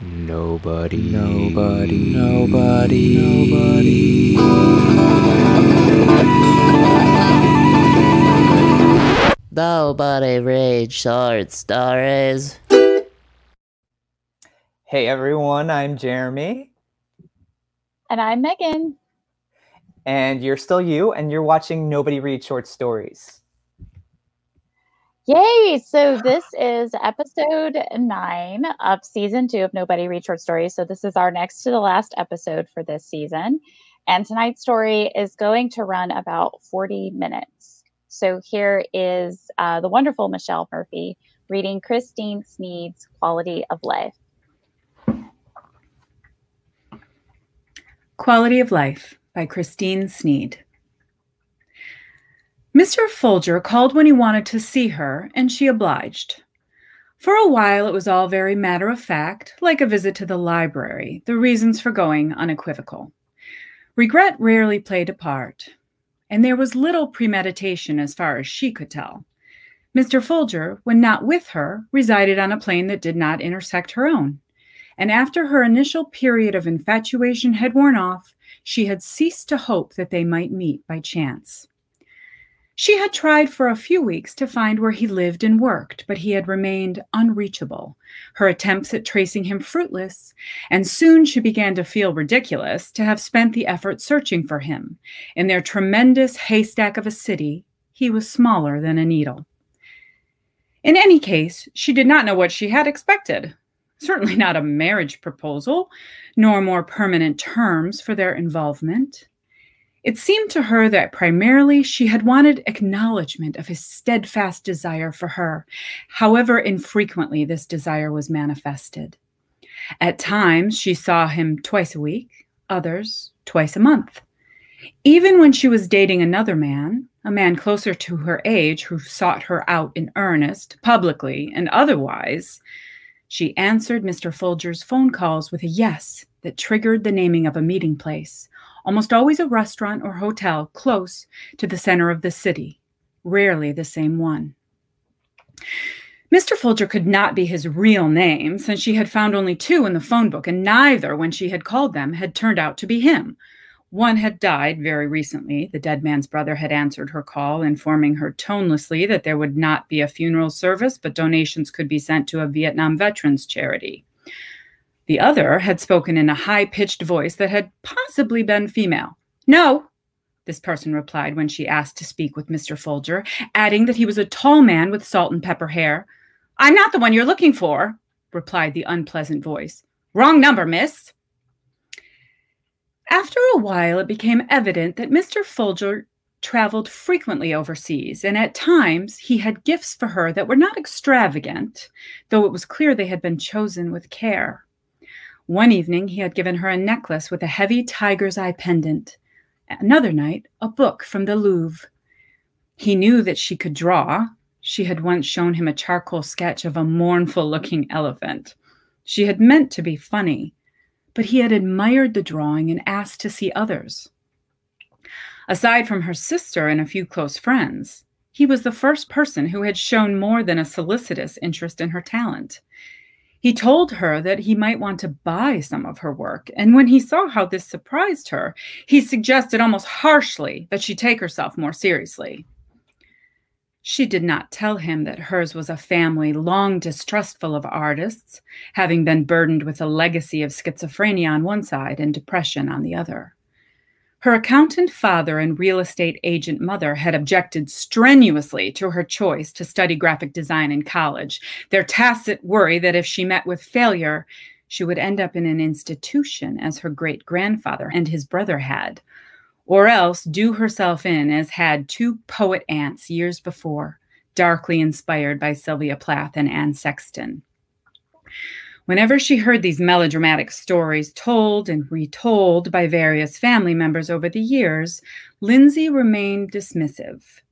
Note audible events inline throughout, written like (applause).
nobody. Nobody. Nobody. Nobody. Nobody reads short stories. Hey everyone, I'm Jeremy, And I'm Megan. and you're still you, and you're watching Nobody Read Short Stories. Yay! So this is episode nine of season two of Nobody Read Short Stories. So this is our next to the last episode for this season. And tonight's story is going to run about 40 minutes. So here is uh, the wonderful Michelle Murphy reading Christine Sneed's Quality of Life. Quality of Life by Christine Sneed. Mr. Folger called when he wanted to see her, and she obliged. For a while, it was all very matter of fact, like a visit to the library, the reasons for going unequivocal. Regret rarely played a part, and there was little premeditation as far as she could tell. Mr. Folger, when not with her, resided on a plane that did not intersect her own and after her initial period of infatuation had worn off, she had ceased to hope that they might meet by chance. She had tried for a few weeks to find where he lived and worked, but he had remained unreachable, her attempts at tracing him fruitless, and soon she began to feel ridiculous to have spent the effort searching for him. In their tremendous haystack of a city, he was smaller than a needle. In any case, she did not know what she had expected certainly not a marriage proposal, nor more permanent terms for their involvement. It seemed to her that primarily she had wanted acknowledgement of his steadfast desire for her, however infrequently this desire was manifested. At times, she saw him twice a week, others, twice a month. Even when she was dating another man, a man closer to her age who sought her out in earnest, publicly and otherwise, she answered Mr. Folger's phone calls with a yes that triggered the naming of a meeting place, almost always a restaurant or hotel close to the center of the city, rarely the same one. Mr. Folger could not be his real name, since she had found only two in the phone book, and neither, when she had called them, had turned out to be him. One had died very recently. The dead man's brother had answered her call, informing her tonelessly that there would not be a funeral service, but donations could be sent to a Vietnam veterans charity. The other had spoken in a high pitched voice that had possibly been female. No, this person replied when she asked to speak with Mr. Folger, adding that he was a tall man with salt and pepper hair. I'm not the one you're looking for, replied the unpleasant voice. Wrong number, miss. After a while, it became evident that Mr. Folger traveled frequently overseas, and at times he had gifts for her that were not extravagant, though it was clear they had been chosen with care. One evening, he had given her a necklace with a heavy tiger's eye pendant. Another night, a book from the Louvre. He knew that she could draw. She had once shown him a charcoal sketch of a mournful looking elephant. She had meant to be funny but he had admired the drawing and asked to see others. Aside from her sister and a few close friends, he was the first person who had shown more than a solicitous interest in her talent. He told her that he might want to buy some of her work, and when he saw how this surprised her, he suggested almost harshly that she take herself more seriously. She did not tell him that hers was a family long distrustful of artists, having been burdened with a legacy of schizophrenia on one side and depression on the other. Her accountant father and real estate agent mother had objected strenuously to her choice to study graphic design in college, their tacit worry that if she met with failure, she would end up in an institution as her great grandfather and his brother had, or else do herself in as had two poet aunts years before, darkly inspired by Sylvia Plath and Anne Sexton. Whenever she heard these melodramatic stories told and retold by various family members over the years, Lindsay remained dismissive,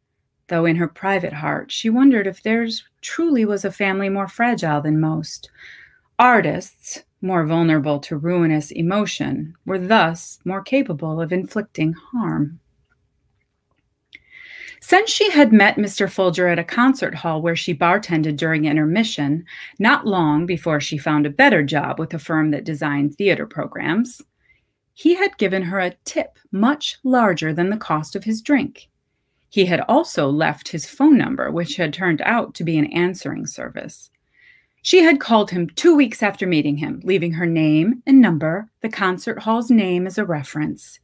though in her private heart she wondered if theirs truly was a family more fragile than most. Artists, more vulnerable to ruinous emotion, were thus more capable of inflicting harm. Since she had met Mr. Folger at a concert hall where she bartended during intermission, not long before she found a better job with a firm that designed theater programs, he had given her a tip much larger than the cost of his drink. He had also left his phone number, which had turned out to be an answering service. She had called him two weeks after meeting him, leaving her name and number, the concert hall's name as a reference.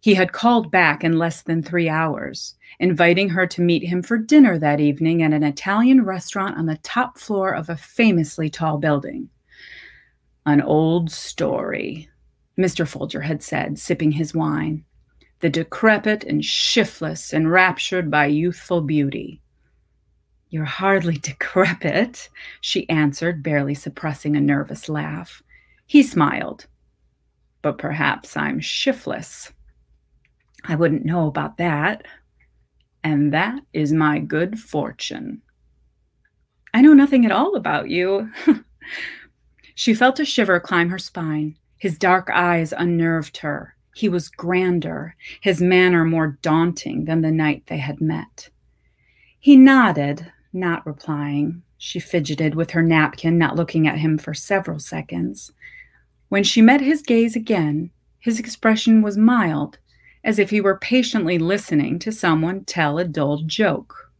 He had called back in less than three hours, inviting her to meet him for dinner that evening at an Italian restaurant on the top floor of a famously tall building. An old story, Mr. Folger had said, sipping his wine. The decrepit and shiftless, enraptured by youthful beauty. You're hardly decrepit, she answered, barely suppressing a nervous laugh. He smiled. But perhaps I'm shiftless. I wouldn't know about that. And that is my good fortune. I know nothing at all about you. (laughs) she felt a shiver climb her spine. His dark eyes unnerved her. He was grander, his manner more daunting than the night they had met. He nodded, not replying. She fidgeted with her napkin, not looking at him for several seconds. When she met his gaze again, his expression was mild, as if he were patiently listening to someone tell a dull joke.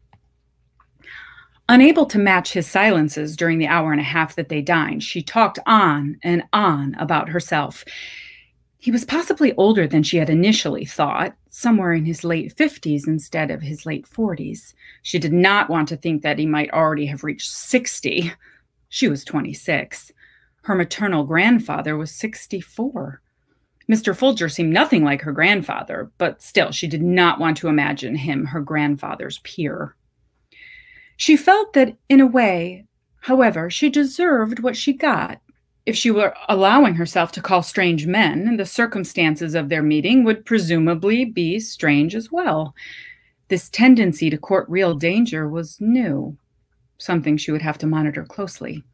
Unable to match his silences during the hour and a half that they dined, she talked on and on about herself. He was possibly older than she had initially thought, somewhere in his late 50s instead of his late 40s. She did not want to think that he might already have reached 60. She was 26. Her maternal grandfather was 64. Mr. Folger seemed nothing like her grandfather, but still, she did not want to imagine him her grandfather's peer. She felt that, in a way, however, she deserved what she got. If she were allowing herself to call strange men, the circumstances of their meeting would presumably be strange as well. This tendency to court real danger was new, something she would have to monitor closely.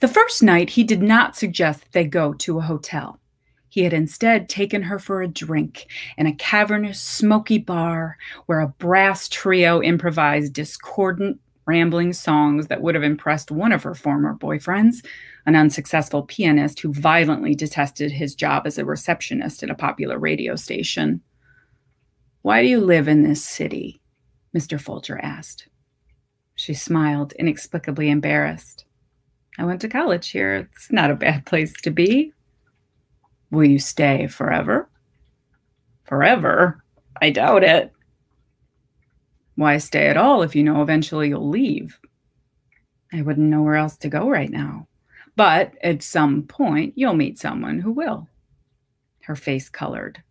The first night, he did not suggest that they go to a hotel. He had instead taken her for a drink in a cavernous, smoky bar where a brass trio improvised discordant, rambling songs that would have impressed one of her former boyfriends, an unsuccessful pianist who violently detested his job as a receptionist at a popular radio station. Why do you live in this city? Mr. Folger asked. She smiled, inexplicably embarrassed. I went to college here. It's not a bad place to be. Will you stay forever? Forever? I doubt it. Why stay at all if you know eventually you'll leave? I wouldn't know where else to go right now. But at some point, you'll meet someone who will. Her face colored.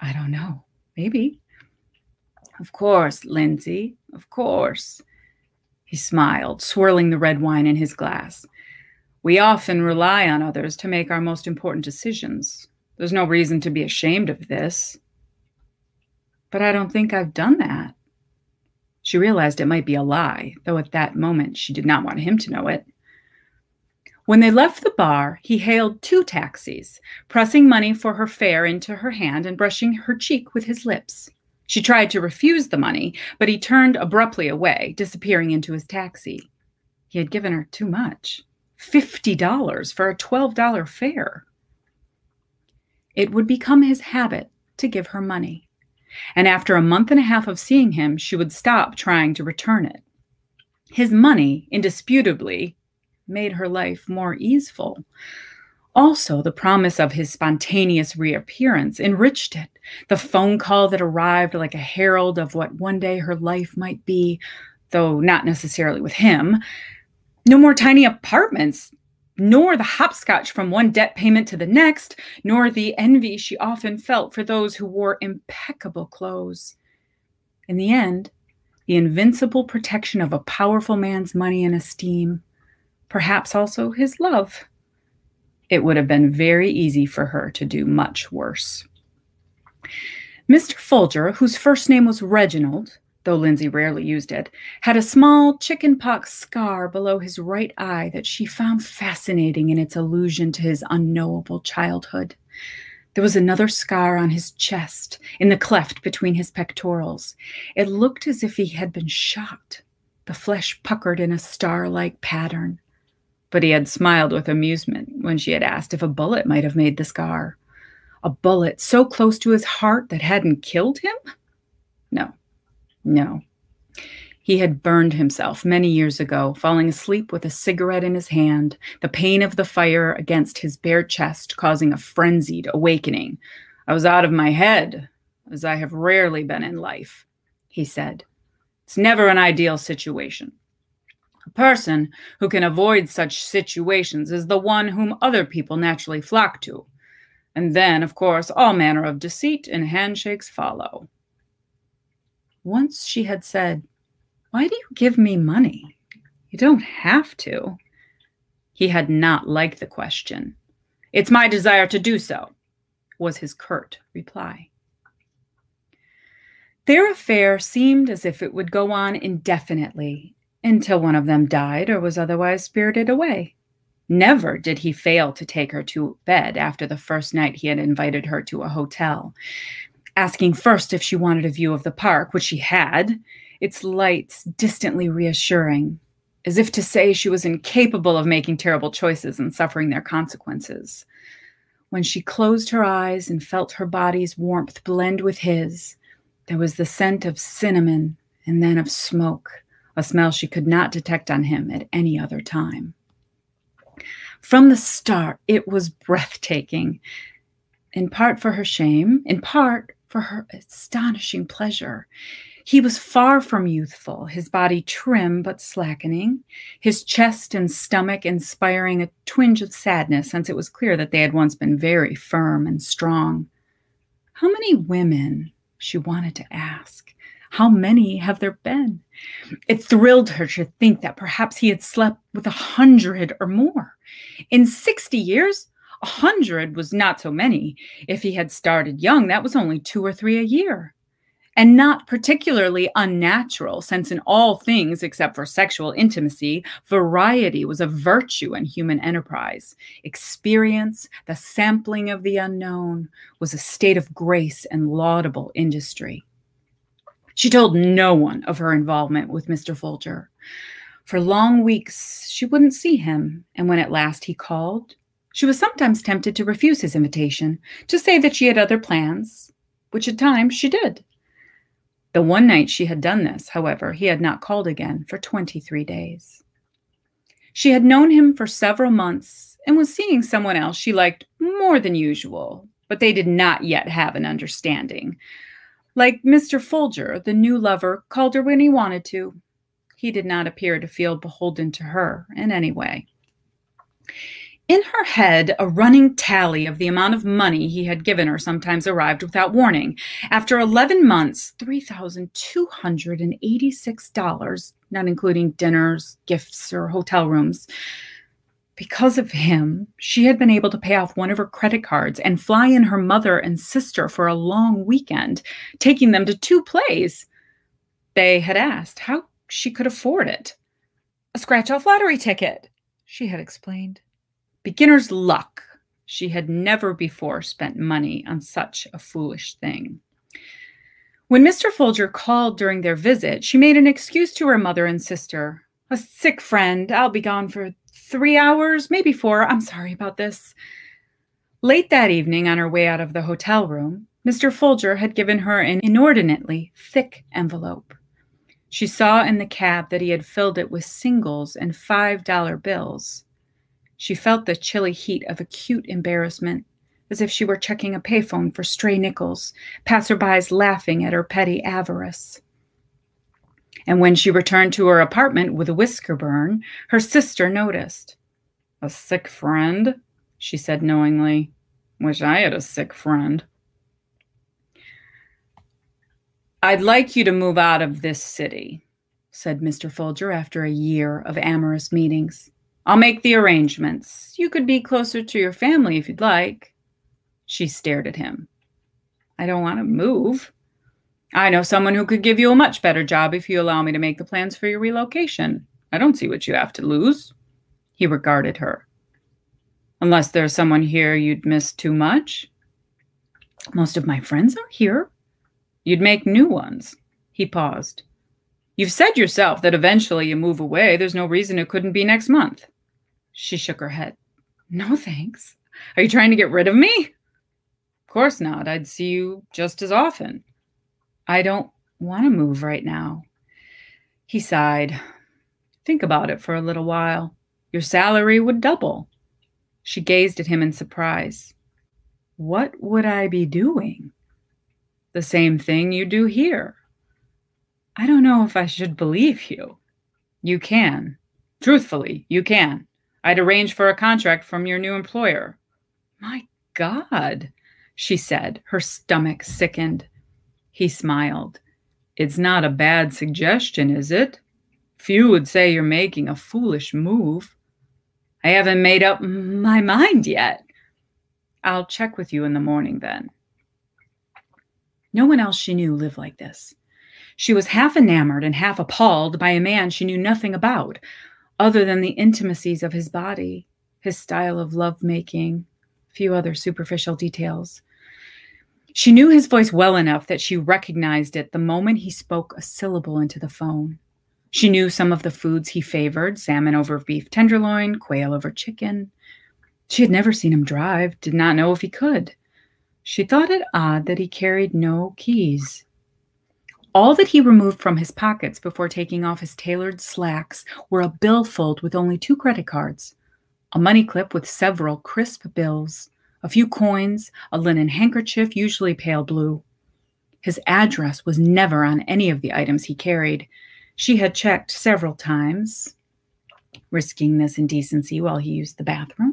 I don't know. Maybe. Of course, Lindsay. Of course. He smiled, swirling the red wine in his glass. We often rely on others to make our most important decisions. There's no reason to be ashamed of this. But I don't think I've done that. She realized it might be a lie, though at that moment she did not want him to know it. When they left the bar, he hailed two taxis, pressing money for her fare into her hand and brushing her cheek with his lips. She tried to refuse the money, but he turned abruptly away, disappearing into his taxi. He had given her too much. $50 for a $12 fare. It would become his habit to give her money. And after a month and a half of seeing him, she would stop trying to return it. His money, indisputably, made her life more easeful. Also, the promise of his spontaneous reappearance enriched it. The phone call that arrived like a herald of what one day her life might be, though not necessarily with him, no more tiny apartments, nor the hopscotch from one debt payment to the next, nor the envy she often felt for those who wore impeccable clothes. In the end, the invincible protection of a powerful man's money and esteem, perhaps also his love. It would have been very easy for her to do much worse. Mr. Folger, whose first name was Reginald, though Lindsay rarely used it, had a small chickenpox scar below his right eye that she found fascinating in its allusion to his unknowable childhood. There was another scar on his chest, in the cleft between his pectorals. It looked as if he had been shot, the flesh puckered in a star like pattern. But he had smiled with amusement when she had asked if a bullet might have made the scar. A bullet so close to his heart that hadn't killed him? No, no. He had burned himself many years ago, falling asleep with a cigarette in his hand, the pain of the fire against his bare chest causing a frenzied awakening. I was out of my head, as I have rarely been in life, he said. It's never an ideal situation. A person who can avoid such situations is the one whom other people naturally flock to. And then, of course, all manner of deceit and handshakes follow. Once she had said, why do you give me money? You don't have to. He had not liked the question. It's my desire to do so, was his curt reply. Their affair seemed as if it would go on indefinitely until one of them died or was otherwise spirited away. Never did he fail to take her to bed after the first night he had invited her to a hotel, asking first if she wanted a view of the park, which she had, its lights distantly reassuring, as if to say she was incapable of making terrible choices and suffering their consequences. When she closed her eyes and felt her body's warmth blend with his, there was the scent of cinnamon and then of smoke, a smell she could not detect on him at any other time. From the start, it was breathtaking, in part for her shame, in part for her astonishing pleasure. He was far from youthful, his body trim but slackening, his chest and stomach inspiring a twinge of sadness, since it was clear that they had once been very firm and strong. How many women, she wanted to ask, how many have there been? It thrilled her to think that perhaps he had slept with a hundred or more. In 60 years, a hundred was not so many. If he had started young, that was only two or three a year and not particularly unnatural, since in all things except for sexual intimacy, variety was a virtue in human enterprise. Experience, the sampling of the unknown, was a state of grace and laudable industry. She told no one of her involvement with Mr. Folger. For long weeks, she wouldn't see him, and when at last he called, she was sometimes tempted to refuse his invitation, to say that she had other plans, which at times she did. The one night she had done this, however, he had not called again for 23 days. She had known him for several months and was seeing someone else she liked more than usual, but they did not yet have an understanding. Like Mr. Folger, the new lover called her when he wanted to. He did not appear to feel beholden to her in any way. In her head, a running tally of the amount of money he had given her sometimes arrived without warning. After 11 months, $3,286, not including dinners, gifts, or hotel rooms. Because of him, she had been able to pay off one of her credit cards and fly in her mother and sister for a long weekend, taking them to two plays. They had asked how she could afford it. A scratch off lottery ticket, she had explained. Beginner's luck. She had never before spent money on such a foolish thing. When Mr. Folger called during their visit, she made an excuse to her mother and sister. A sick friend. I'll be gone for three hours, maybe four. I'm sorry about this. Late that evening, on her way out of the hotel room, Mr. Folger had given her an inordinately thick envelope. She saw in the cab that he had filled it with singles and $5 bills. She felt the chilly heat of acute embarrassment, as if she were checking a payphone for stray nickels, passerbys laughing at her petty avarice. And when she returned to her apartment with a whisker burn, her sister noticed. A sick friend? she said knowingly. Wish I had a sick friend. I'd like you to move out of this city, said Mr. Folger after a year of amorous meetings. I'll make the arrangements. You could be closer to your family if you'd like. She stared at him. I don't want to move. I know someone who could give you a much better job if you allow me to make the plans for your relocation. I don't see what you have to lose. He regarded her. Unless there's someone here you'd miss too much? Most of my friends are here. You'd make new ones. He paused. You've said yourself that eventually you move away. There's no reason it couldn't be next month. She shook her head. No thanks. Are you trying to get rid of me? Of course not. I'd see you just as often. I don't want to move right now. He sighed. Think about it for a little while. Your salary would double. She gazed at him in surprise. What would I be doing? The same thing you do here. I don't know if I should believe you. You can. Truthfully, you can. I'd arrange for a contract from your new employer. My God, she said, her stomach sickened. He smiled. It's not a bad suggestion, is it? Few would say you're making a foolish move. I haven't made up my mind yet. I'll check with you in the morning then. No one else she knew lived like this. She was half enamored and half appalled by a man she knew nothing about, other than the intimacies of his body, his style of lovemaking, few other superficial details. She knew his voice well enough that she recognized it the moment he spoke a syllable into the phone. She knew some of the foods he favored salmon over beef tenderloin, quail over chicken. She had never seen him drive, did not know if he could. She thought it odd that he carried no keys. All that he removed from his pockets before taking off his tailored slacks were a billfold with only two credit cards, a money clip with several crisp bills, a few coins, a linen handkerchief, usually pale blue. His address was never on any of the items he carried. She had checked several times, risking this indecency while he used the bathroom.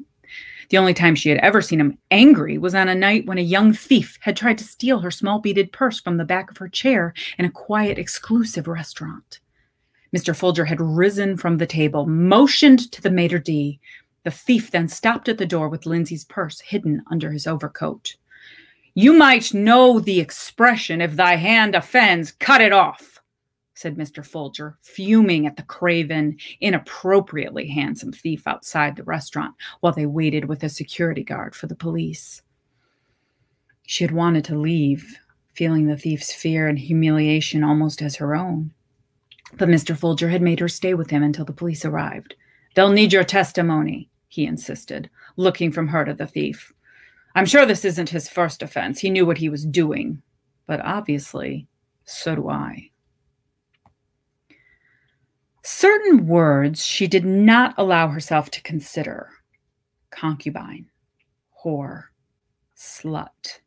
The only time she had ever seen him angry was on a night when a young thief had tried to steal her small beaded purse from the back of her chair in a quiet, exclusive restaurant. Mr. Folger had risen from the table, motioned to the maitre d'. The thief then stopped at the door with Lindsay's purse hidden under his overcoat. You might know the expression, if thy hand offends, cut it off said Mr. Folger, fuming at the craven, inappropriately handsome thief outside the restaurant while they waited with a security guard for the police. She had wanted to leave, feeling the thief's fear and humiliation almost as her own. But Mr. Folger had made her stay with him until the police arrived. They'll need your testimony, he insisted, looking from her to the thief. I'm sure this isn't his first offense. He knew what he was doing. But obviously, so do I. Certain words she did not allow herself to consider concubine, whore, slut.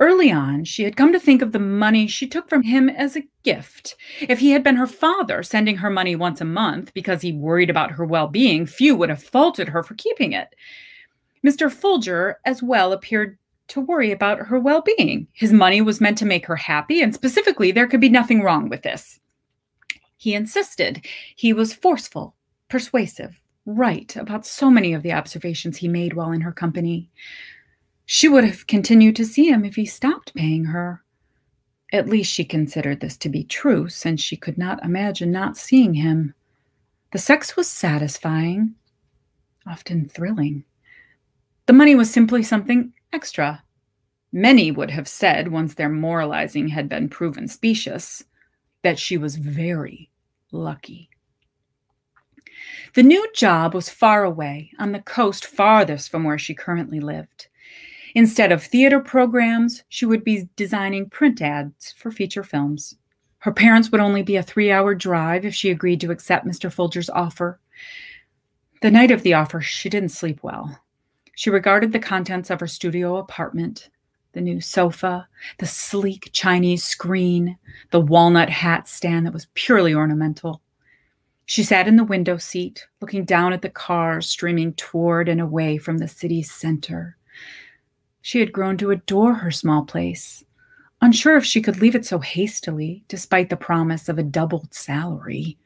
Early on, she had come to think of the money she took from him as a gift. If he had been her father, sending her money once a month because he worried about her well being, few would have faulted her for keeping it. Mr. Folger, as well, appeared to worry about her well being. His money was meant to make her happy, and specifically, there could be nothing wrong with this. He insisted. He was forceful, persuasive, right about so many of the observations he made while in her company. She would have continued to see him if he stopped paying her. At least she considered this to be true, since she could not imagine not seeing him. The sex was satisfying, often thrilling. The money was simply something extra. Many would have said, once their moralizing had been proven specious, that she was very lucky. The new job was far away, on the coast farthest from where she currently lived. Instead of theater programs, she would be designing print ads for feature films. Her parents would only be a three hour drive if she agreed to accept Mr. Folger's offer. The night of the offer, she didn't sleep well. She regarded the contents of her studio apartment the new sofa, the sleek Chinese screen, the walnut hat stand that was purely ornamental. She sat in the window seat, looking down at the cars streaming toward and away from the city's center. She had grown to adore her small place, unsure if she could leave it so hastily, despite the promise of a doubled salary.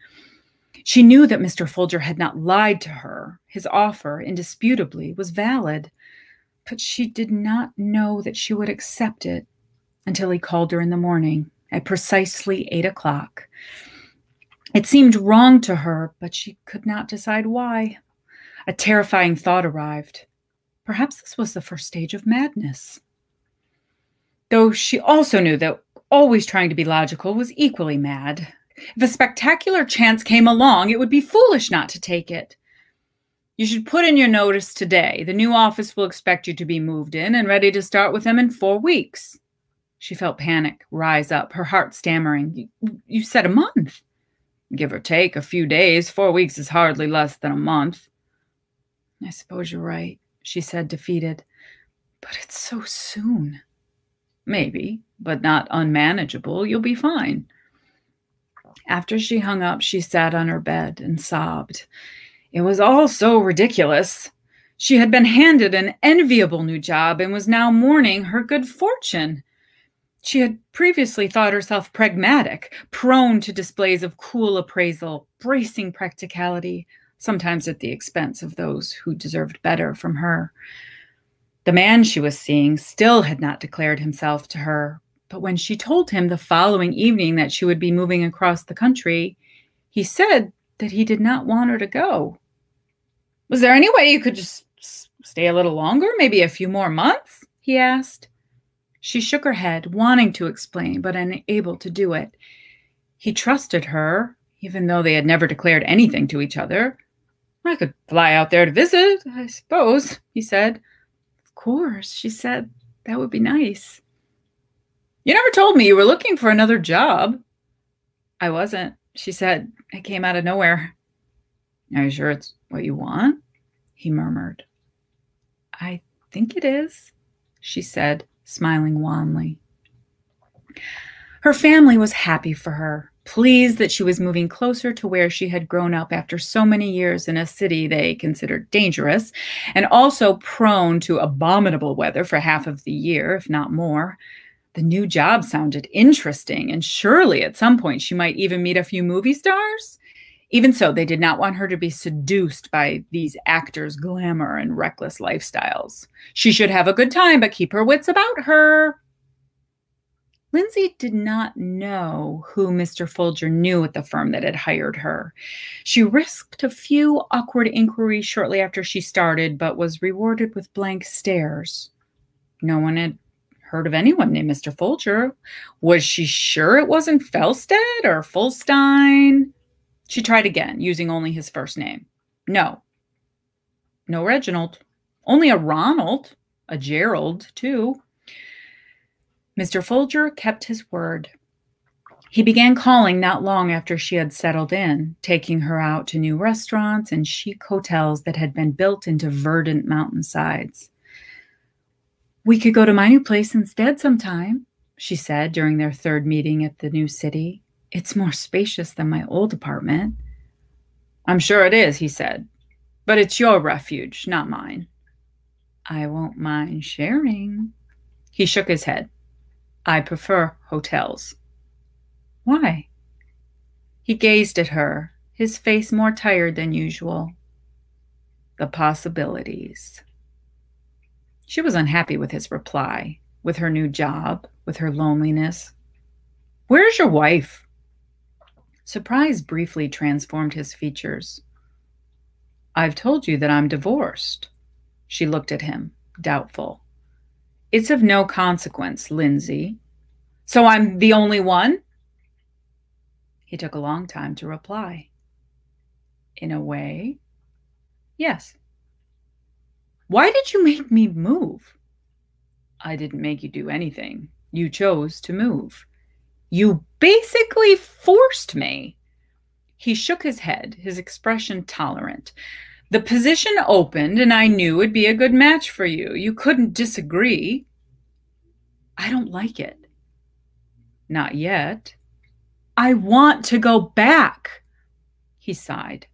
She knew that Mr. Folger had not lied to her. His offer, indisputably, was valid but she did not know that she would accept it until he called her in the morning at precisely eight o'clock. It seemed wrong to her, but she could not decide why. A terrifying thought arrived. Perhaps this was the first stage of madness. Though she also knew that always trying to be logical was equally mad. If a spectacular chance came along, it would be foolish not to take it. You should put in your notice today. The new office will expect you to be moved in and ready to start with them in four weeks. She felt panic rise up, her heart stammering. You, said a month. Give or take a few days. Four weeks is hardly less than a month. I suppose you're right, she said, defeated. But it's so soon. Maybe, but not unmanageable. You'll be fine. After she hung up, she sat on her bed and sobbed. It was all so ridiculous. She had been handed an enviable new job and was now mourning her good fortune. She had previously thought herself pragmatic, prone to displays of cool appraisal, bracing practicality, sometimes at the expense of those who deserved better from her. The man she was seeing still had not declared himself to her, but when she told him the following evening that she would be moving across the country, he said that he did not want her to go. Was there any way you could just stay a little longer, maybe a few more months? he asked. She shook her head, wanting to explain, but unable to do it. He trusted her, even though they had never declared anything to each other. I could fly out there to visit, I suppose, he said. Of course, she said. That would be nice. You never told me you were looking for another job. I wasn't, she said. I came out of nowhere. Are you sure it's what you want? He murmured. I think it is, she said, smiling wanly. Her family was happy for her, pleased that she was moving closer to where she had grown up after so many years in a city they considered dangerous, and also prone to abominable weather for half of the year, if not more. The new job sounded interesting, and surely at some point she might even meet a few movie stars. Even so, they did not want her to be seduced by these actors' glamour and reckless lifestyles. She should have a good time, but keep her wits about her. Lindsay did not know who Mr. Folger knew at the firm that had hired her. She risked a few awkward inquiries shortly after she started, but was rewarded with blank stares. No one had heard of anyone named Mr. Folger. Was she sure it wasn't Felstead or Fulstein? She tried again, using only his first name. No. No Reginald. Only a Ronald. A Gerald, too. Mr. Folger kept his word. He began calling not long after she had settled in, taking her out to new restaurants and chic hotels that had been built into verdant mountainsides. We could go to my new place instead sometime, she said during their third meeting at the new city. It's more spacious than my old apartment. I'm sure it is, he said. But it's your refuge, not mine. I won't mind sharing. He shook his head. I prefer hotels. Why? He gazed at her, his face more tired than usual. The possibilities. She was unhappy with his reply, with her new job, with her loneliness. Where's your wife? Surprise briefly transformed his features. I've told you that I'm divorced. She looked at him, doubtful. It's of no consequence, Lindsay. So I'm the only one? He took a long time to reply. In a way, yes. Why did you make me move? I didn't make you do anything. You chose to move. You basically forced me. He shook his head, his expression tolerant. The position opened, and I knew it'd be a good match for you. You couldn't disagree. I don't like it. Not yet. I want to go back. He sighed.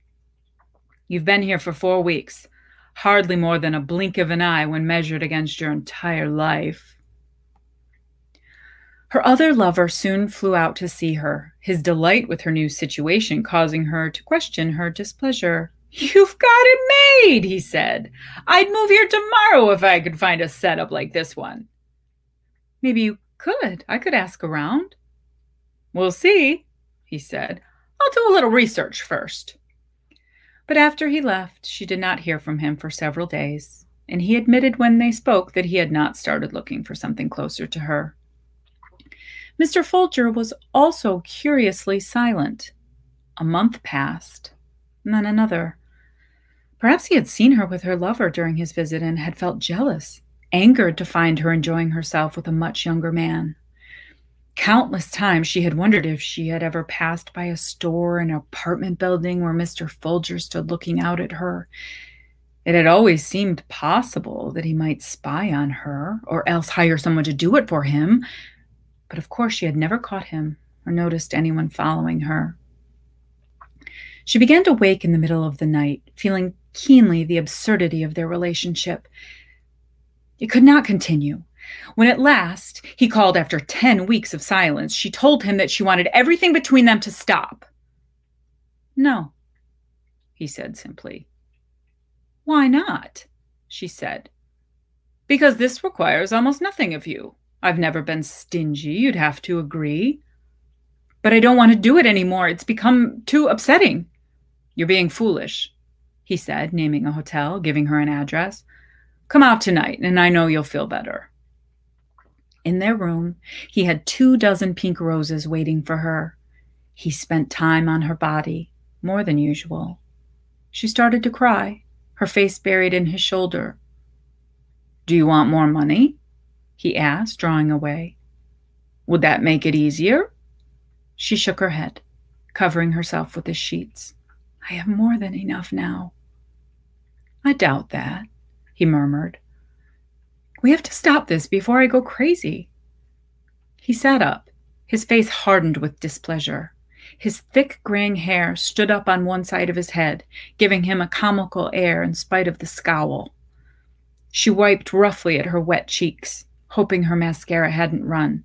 You've been here for four weeks, hardly more than a blink of an eye when measured against your entire life. Her other lover soon flew out to see her, his delight with her new situation causing her to question her displeasure. You've got it made, he said. I'd move here tomorrow if I could find a setup like this one. Maybe you could. I could ask around. We'll see, he said. I'll do a little research first. But after he left, she did not hear from him for several days, and he admitted when they spoke that he had not started looking for something closer to her. Mr. Folger was also curiously silent. A month passed, and then another. Perhaps he had seen her with her lover during his visit and had felt jealous, angered to find her enjoying herself with a much younger man. Countless times she had wondered if she had ever passed by a store an apartment building where Mr. Folger stood looking out at her. It had always seemed possible that he might spy on her or else hire someone to do it for him. But of course, she had never caught him or noticed anyone following her. She began to wake in the middle of the night, feeling keenly the absurdity of their relationship. It could not continue. When at last he called after 10 weeks of silence, she told him that she wanted everything between them to stop. No, he said simply. Why not? she said. Because this requires almost nothing of you. I've never been stingy, you'd have to agree. But I don't want to do it anymore. It's become too upsetting. You're being foolish, he said, naming a hotel, giving her an address. Come out tonight, and I know you'll feel better. In their room, he had two dozen pink roses waiting for her. He spent time on her body, more than usual. She started to cry, her face buried in his shoulder. Do you want more money? He asked, drawing away. Would that make it easier? She shook her head, covering herself with the sheets. I have more than enough now. I doubt that, he murmured. We have to stop this before I go crazy. He sat up, his face hardened with displeasure. His thick graying hair stood up on one side of his head, giving him a comical air in spite of the scowl. She wiped roughly at her wet cheeks, hoping her mascara hadn't run.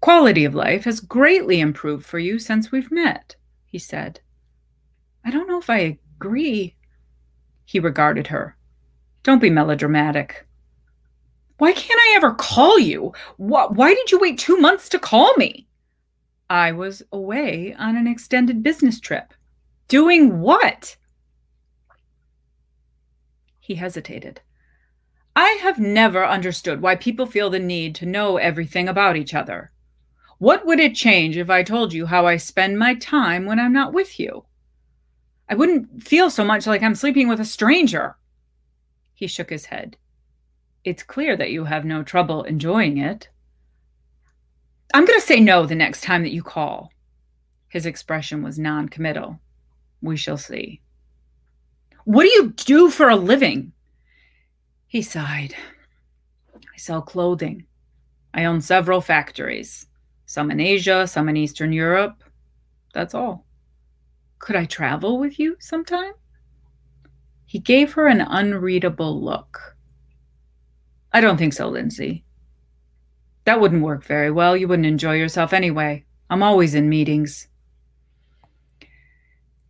Quality of life has greatly improved for you since we've met, he said. I don't know if I agree. He regarded her. Don't be melodramatic. Why can't I ever call you? Why did you wait two months to call me? I was away on an extended business trip. Doing what? He hesitated. I have never understood why people feel the need to know everything about each other. What would it change if I told you how I spend my time when I'm not with you? I wouldn't feel so much like I'm sleeping with a stranger. He shook his head. It's clear that you have no trouble enjoying it. I'm going to say no the next time that you call. His expression was non-committal. We shall see. What do you do for a living? He sighed. I sell clothing. I own several factories, some in Asia, some in Eastern Europe. That's all. Could I travel with you sometime? He gave her an unreadable look. I don't think so, Lindsay. That wouldn't work very well. You wouldn't enjoy yourself anyway. I'm always in meetings.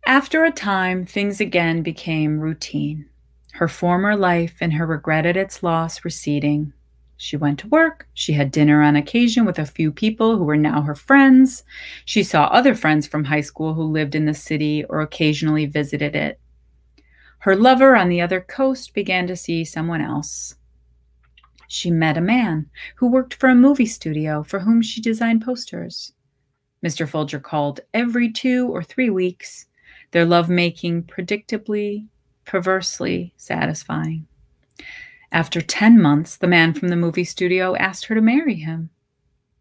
After a time, things again became routine. Her former life and her regret at its loss receding. She went to work. She had dinner on occasion with a few people who were now her friends. She saw other friends from high school who lived in the city or occasionally visited it. Her lover on the other coast began to see someone else. She met a man who worked for a movie studio for whom she designed posters. Mr. Folger called every two or three weeks, their lovemaking predictably, perversely satisfying. After 10 months, the man from the movie studio asked her to marry him.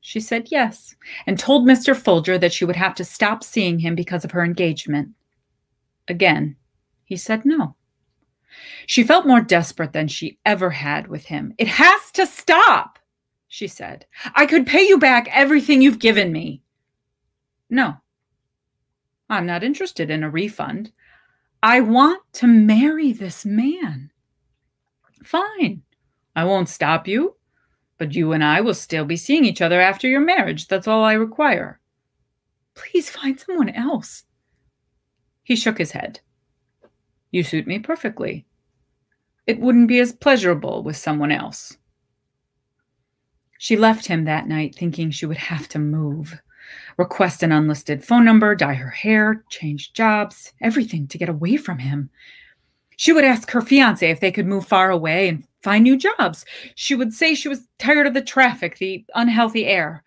She said yes and told Mr. Folger that she would have to stop seeing him because of her engagement. Again, he said no. She felt more desperate than she ever had with him. It has to stop, she said. I could pay you back everything you've given me. No, I'm not interested in a refund. I want to marry this man. Fine, I won't stop you, but you and I will still be seeing each other after your marriage. That's all I require. Please find someone else. He shook his head. You suit me perfectly. It wouldn't be as pleasurable with someone else. She left him that night thinking she would have to move, request an unlisted phone number, dye her hair, change jobs, everything to get away from him. She would ask her fiance if they could move far away and find new jobs. She would say she was tired of the traffic, the unhealthy air.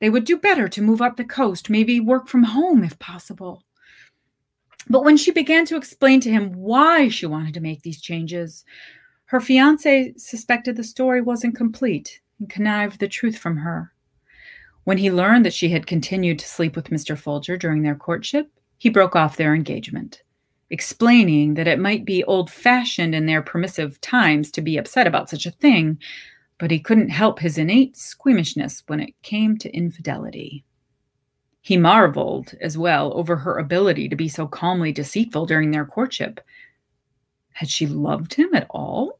They would do better to move up the coast, maybe work from home if possible. But when she began to explain to him why she wanted to make these changes, her fiance suspected the story wasn't complete and connived the truth from her. When he learned that she had continued to sleep with Mr. Folger during their courtship, he broke off their engagement, explaining that it might be old fashioned in their permissive times to be upset about such a thing, but he couldn't help his innate squeamishness when it came to infidelity. He marveled as well over her ability to be so calmly deceitful during their courtship. Had she loved him at all?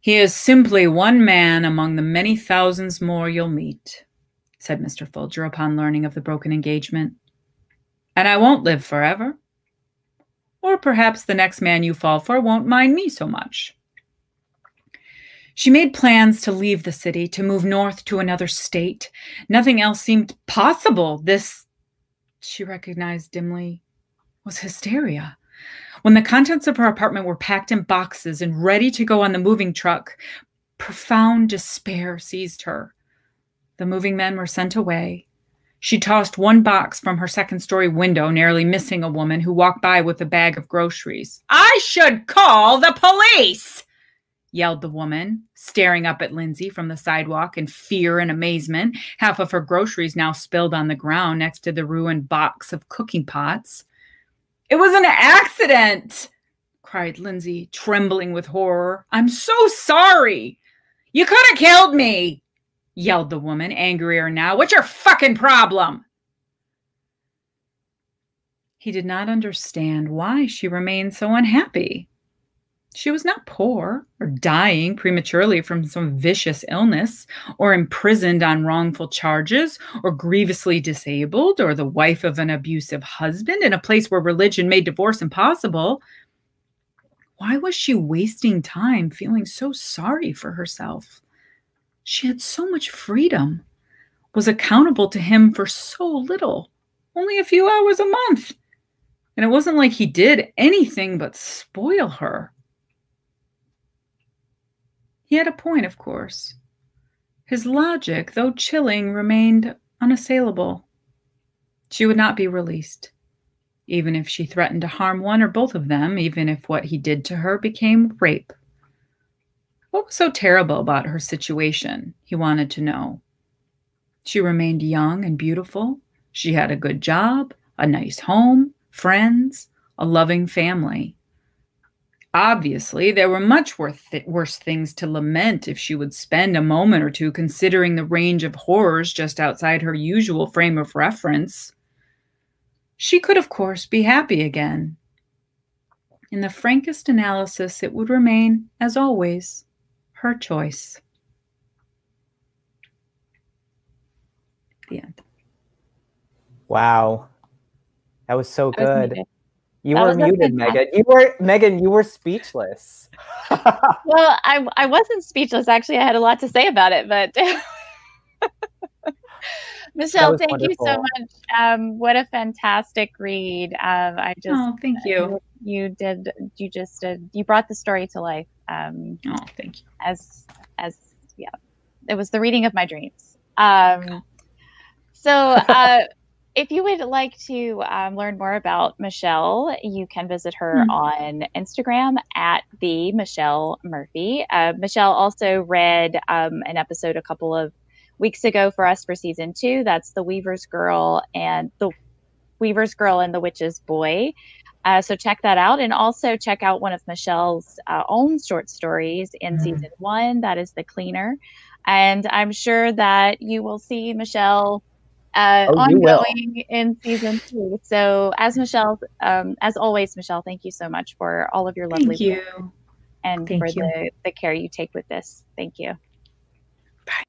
He is simply one man among the many thousands more you'll meet, said Mr. Folger upon learning of the broken engagement. And I won't live forever. Or perhaps the next man you fall for won't mind me so much. She made plans to leave the city, to move north to another state. Nothing else seemed possible. This, she recognized dimly, was hysteria. When the contents of her apartment were packed in boxes and ready to go on the moving truck, profound despair seized her. The moving men were sent away. She tossed one box from her second story window, nearly missing a woman who walked by with a bag of groceries. I should call the police! yelled the woman, staring up at Lindsay from the sidewalk in fear and amazement, half of her groceries now spilled on the ground next to the ruined box of cooking pots. It was an accident, cried Lindsay, trembling with horror. I'm so sorry. You could have killed me, yelled the woman, angrier now. What's your fucking problem? He did not understand why she remained so unhappy. She was not poor or dying prematurely from some vicious illness or imprisoned on wrongful charges or grievously disabled or the wife of an abusive husband in a place where religion made divorce impossible. Why was she wasting time feeling so sorry for herself? She had so much freedom, was accountable to him for so little, only a few hours a month. And it wasn't like he did anything but spoil her. He had a point, of course. His logic, though chilling, remained unassailable. She would not be released, even if she threatened to harm one or both of them, even if what he did to her became rape. What was so terrible about her situation? He wanted to know. She remained young and beautiful. She had a good job, a nice home, friends, a loving family. Obviously, there were much worse things to lament if she would spend a moment or two considering the range of horrors just outside her usual frame of reference. She could, of course, be happy again. In the frankest analysis, it would remain, as always, her choice. The end. Wow. That was so good. You That were muted, good Megan. You were Megan. You were speechless. (laughs) Well, I I wasn't speechless. Actually, I had a lot to say about it, but (laughs) Michelle, was thank you so much. Um, what a fantastic read. Um, I just Oh, thank you. you did you just did you brought the story to life. Um, Oh, thank you. as as yeah, it was the reading of my dreams. Um, so uh, if you would like to um, learn more about Michelle, you can visit her Hmm. on Instagram at the Michelle Murphy. Uh, Michelle also read um, an episode a couple of weeks ago for us for season two. That's the Weaver's Girl and the Weaver's Girl and the Witch's Boy. Uh, so check that out, and also check out one of Michelle's uh, own short stories in Mhm. season one. That is the Cleaner, and I'm sure that you will see Michelle uh, Oh, ongoing in season two. So as Michelle, um, as always, Michelle, thank you so much for all of your lovely Thank you. and Thank for you. the the care you take with this. Thank you. Bye.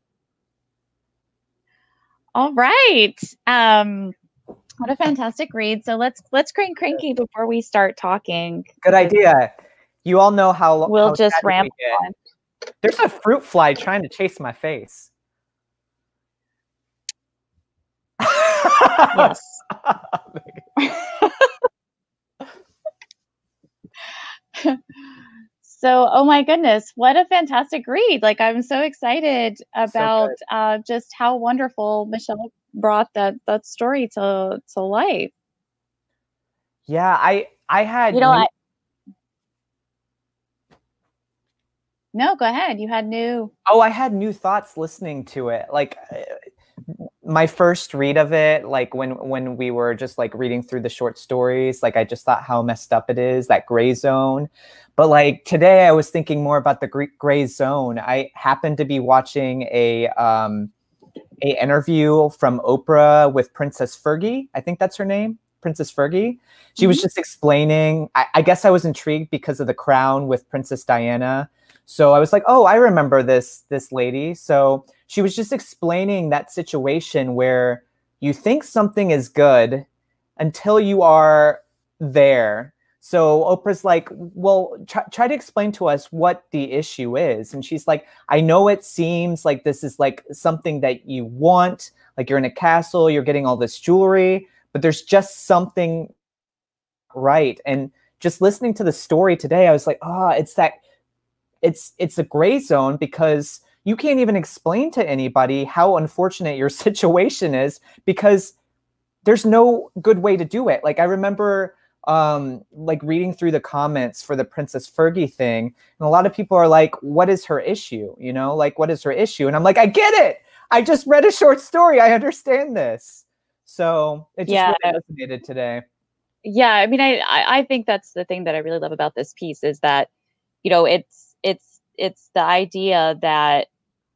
All right. Um, what a fantastic read. So let's let's crank cranky before we start talking. Good idea. You all know how We'll how just chatty we ramble get. on. There's a fruit fly trying to chase my face. Yes. (laughs) So, oh my goodness, what a fantastic read. Like, I'm so excited about uh, just how wonderful Michelle brought that, that story to, to life. Yeah, I I had You know, new- I, no, go ahead. You had new. oh, I had new thoughts listening to it. Like uh, my first read of it, like when when we were just like reading through the short stories, like I just thought how messed up it is that gray zone. But like today, I was thinking more about the gray zone. I happened to be watching a um, a interview from Oprah with Princess Fergie. I think that's her name, Princess Fergie. She was just explaining. I, I guess I was intrigued because of the crown with Princess Diana. So I was like, oh, I remember this this lady. So she was just explaining that situation where you think something is good until you are there. So Oprah's like, well, try, try to explain to us what the issue is. And she's like, I know it seems like this is like something that you want, like you're in a castle, you're getting all this jewelry, but there's just something right. And just listening to the story today, I was like, oh, it's that it's it's a gray zone because you can't even explain to anybody how unfortunate your (laughs) situation is because there's no good way to do it. Like I remember um like reading through the comments for the Princess Fergie thing and a lot of people are like what is her issue? You know? Like what is her issue? And I'm like I get it. I just read a short story. I understand this. So it just Yeah. really resonated today. yeah i mean I, I i think that's the thing that i really love about this piece is that you know it's it's it's the idea that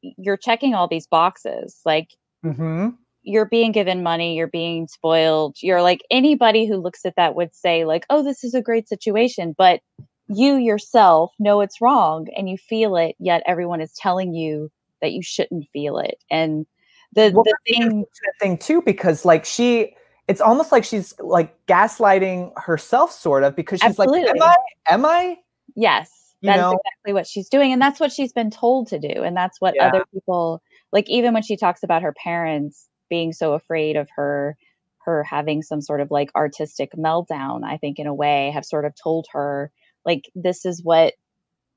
you're checking all these boxes like Mm-hmm. you're being given money you're being spoiled. You're like anybody who looks at that would say like oh this is a great situation but you yourself know it's wrong and you feel it yet everyone is telling you that you shouldn't feel it. And the, well, the thing thing too because like she it's almost like she's like gaslighting herself sort of because she's like am i am i Yes, You that's know? exactly what she's doing. And that's what she's been told to do. And that's what Yeah. other people like even when she talks about her parents being so afraid of her her having some sort of like artistic meltdown, I think in a way have sort of told her like this is what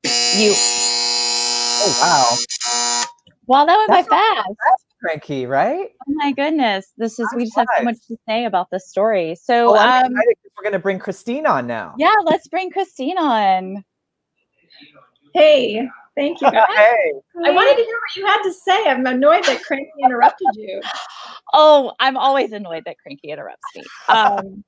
you oh wow Wow, that went That's not fast. cranky right Oh my goodness. This is we just have so much to say about this story. So oh, um we're gonna bring christine on now yeah, let's bring Christine on. Hey, thank you guys. hey I wanted to hear what you had to say. I'm annoyed that Cranky interrupted you. Oh, I'm always annoyed that Cranky interrupts me. Um,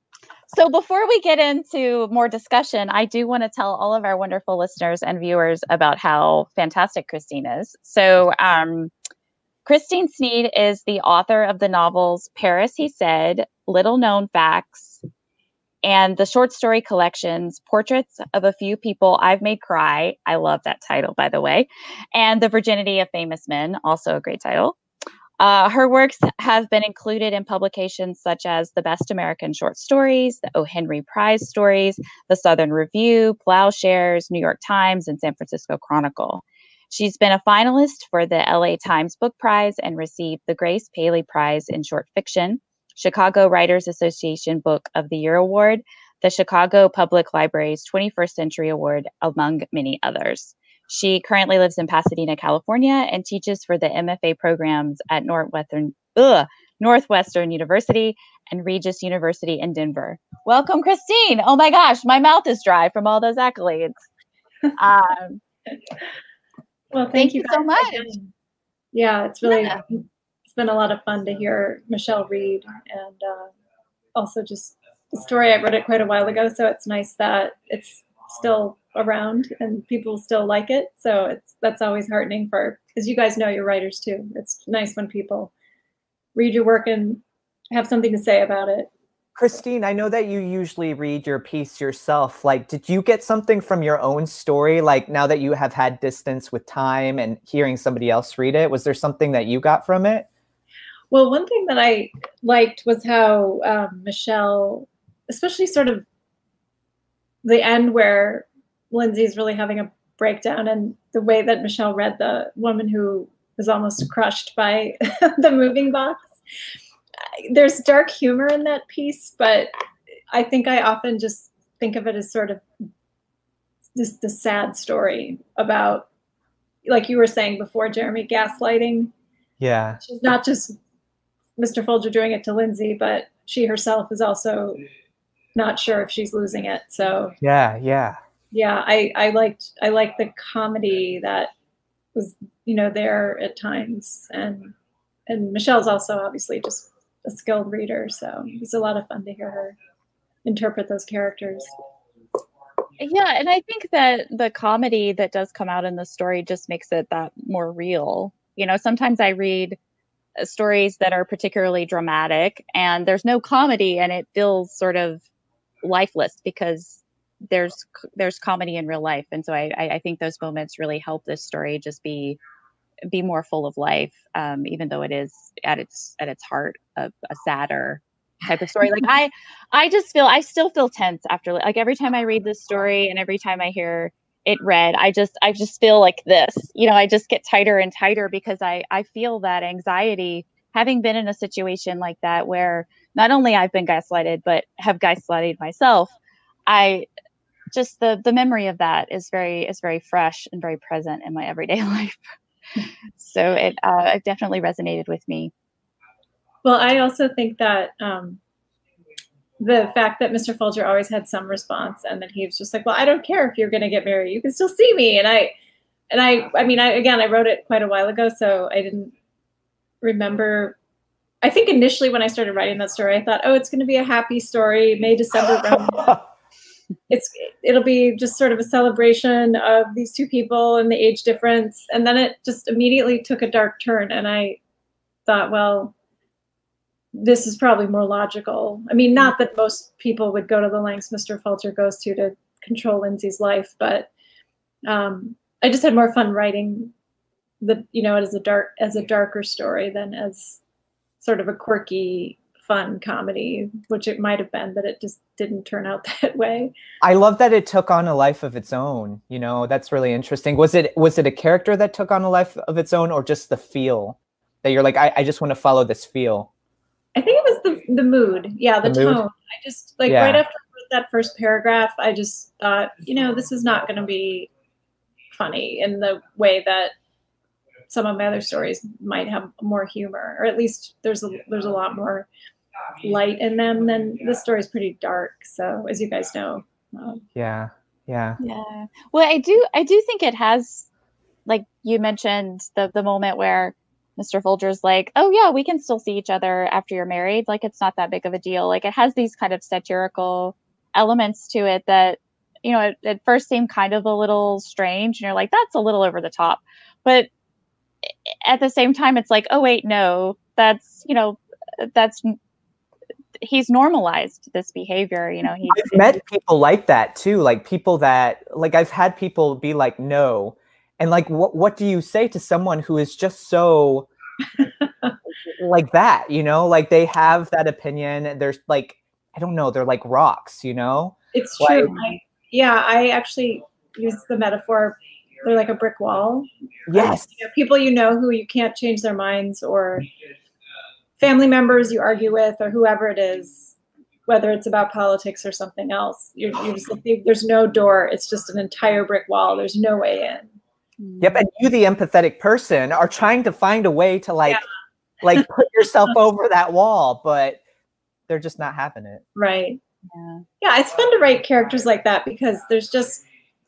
so before we get into more discussion, I do want to tell all of our wonderful listeners and viewers about how fantastic Christine is. So um, Christine Sneed is the author of the novels Paris, He Said, Little Known Facts, and the short story collections Portraits of a Few People I've Made Cry. I love that title, by the way. And The Virginity of Famous Men, also a great title. Uh, her works have been included in publications such as the Best American Short Stories, the O. Henry Prize Stories, the Southern Review, Plowshares, New York Times, and San Francisco Chronicle. She's been a finalist for the LA Times Book Prize and received the Grace Paley Prize in Short Fiction, Chicago Writers Association Book of the Year Award, the Chicago Public Library's 21st Century Award, among many others. She currently lives in Pasadena, California, and teaches for the MFA programs at Northwestern, ugh, Northwestern University and Regis University in Denver. Welcome, Christine. Oh my gosh, my mouth is dry from all those accolades. (laughs) Um, Well, thank, Thank you so much. Yeah, it's really Yeah. Been a lot of fun to hear Michelle read and uh, also just the story. I read it quite a while ago, so it's nice that it's still around and people still like it. So it's that's always heartening for as you guys know you're writers too. It's nice when people read your work and have something to say about it. Christine, I know that you usually read your piece yourself. Like, did you get something from your own story? Like, now that you have had distance with time and hearing somebody else read it, was there something that you got from it? Well, one thing that I liked was how um, Michelle, especially sort of the end where Lindsay's really having a breakdown, and the way that Michelle read the woman who was almost crushed by (laughs) the moving box. There's dark humor in that piece, but I think I often just think of it as sort of this the sad story about like you were saying before, Jeremy, gaslighting. Yeah. She's not just Mr. Folger doing it to Lindsay, but she herself is also not sure if she's losing it. So Yeah, yeah. yeah, I, I liked I liked the comedy that was, you know, there at times. And and Michelle's also obviously just a skilled reader, so it's a lot of fun to hear her interpret those characters. Yeah, and I think that the comedy that does come out in the story just makes it that more real. You know, sometimes I read stories that are particularly dramatic and there's no comedy and it feels sort of lifeless because there's there's comedy in real life. And so I, I think those moments really help this story just be be more full of life um, even though it is at its at its heart a, a sadder type of story. Like (laughs) i i just feel i still feel tense after like every time i read this story and every time i hear it read i just i just feel like this you know i just get tighter and tighter because i i feel that anxiety. Having been in a situation like that where not only i've been gaslighted but have gaslighted myself i just the the memory of that is very is very fresh and very present in my everyday (laughs) life. So it uh, it definitely resonated with me. Well, I also think that um, the fact that Mr. Folger always had some response, and that he was just like, "Well, I don't care if you're going to get married; you can still see me." And I, and I, I mean, I again, I wrote it quite a while ago, so I didn't remember. I think initially when I started writing that story, I thought, "Oh, it's going to be a happy story, May December romance." (laughs) it's it'll be just sort of a celebration of these two people and the age difference and then it just immediately took a dark turn and i thought well this is probably more logical i mean not that most people would go to the lengths mr Folger goes to to control lindsay's life but um, i just had more fun writing the you know as a dark as a darker story than as sort of a quirky fun comedy, which it might have been, but it just didn't turn out (laughs) that way. I love that it took on a life of its own. You know, that's really interesting. Was it was it a character that took on a life of its own, or just the feel that you're like, I, I just want to follow this feel? I think it was the the mood. Yeah, the, The mood? tone. I just like Yeah. right after I wrote that first paragraph, I just thought, you know, this is not going to be funny in the way that some of my other stories might have more humor, or at least there's a there's a lot more light in them. Than this story is pretty dark. So as you guys know, um, Yeah, yeah. Yeah. Well, I do I do think it has like you mentioned the the moment where Mr. Folger's like, "Oh yeah, we can still see each other after you're married. Like it's not that big of a deal." Like it has these kind of satirical elements to it that you know, at, at first seem kind of a little strange and you're like, "That's a little over the top." But at the same time it's like, "Oh wait, no. That's, you know, that's he's normalized this behavior, you know, he's I've met people like that too. Like people that like I've had people be like, no. And like what what do you say to someone who is just so (laughs) like that, you know? Like they have that opinion. There's like I don't know, they're like rocks, you know? it's Like- true. I, yeah, I actually use the metaphor. They're like a brick wall. Yes. you know, people you know who you can't change their minds or family members you argue with or whoever it is whether it's about politics or something else you're, you're just like, there's no door it's just an entire brick wall there's no way in Yep. And you, the empathetic person, are trying to find a way to like like put yourself (laughs) over that wall, but they're just not having it. right yeah. yeah it's fun to write characters like that because there's just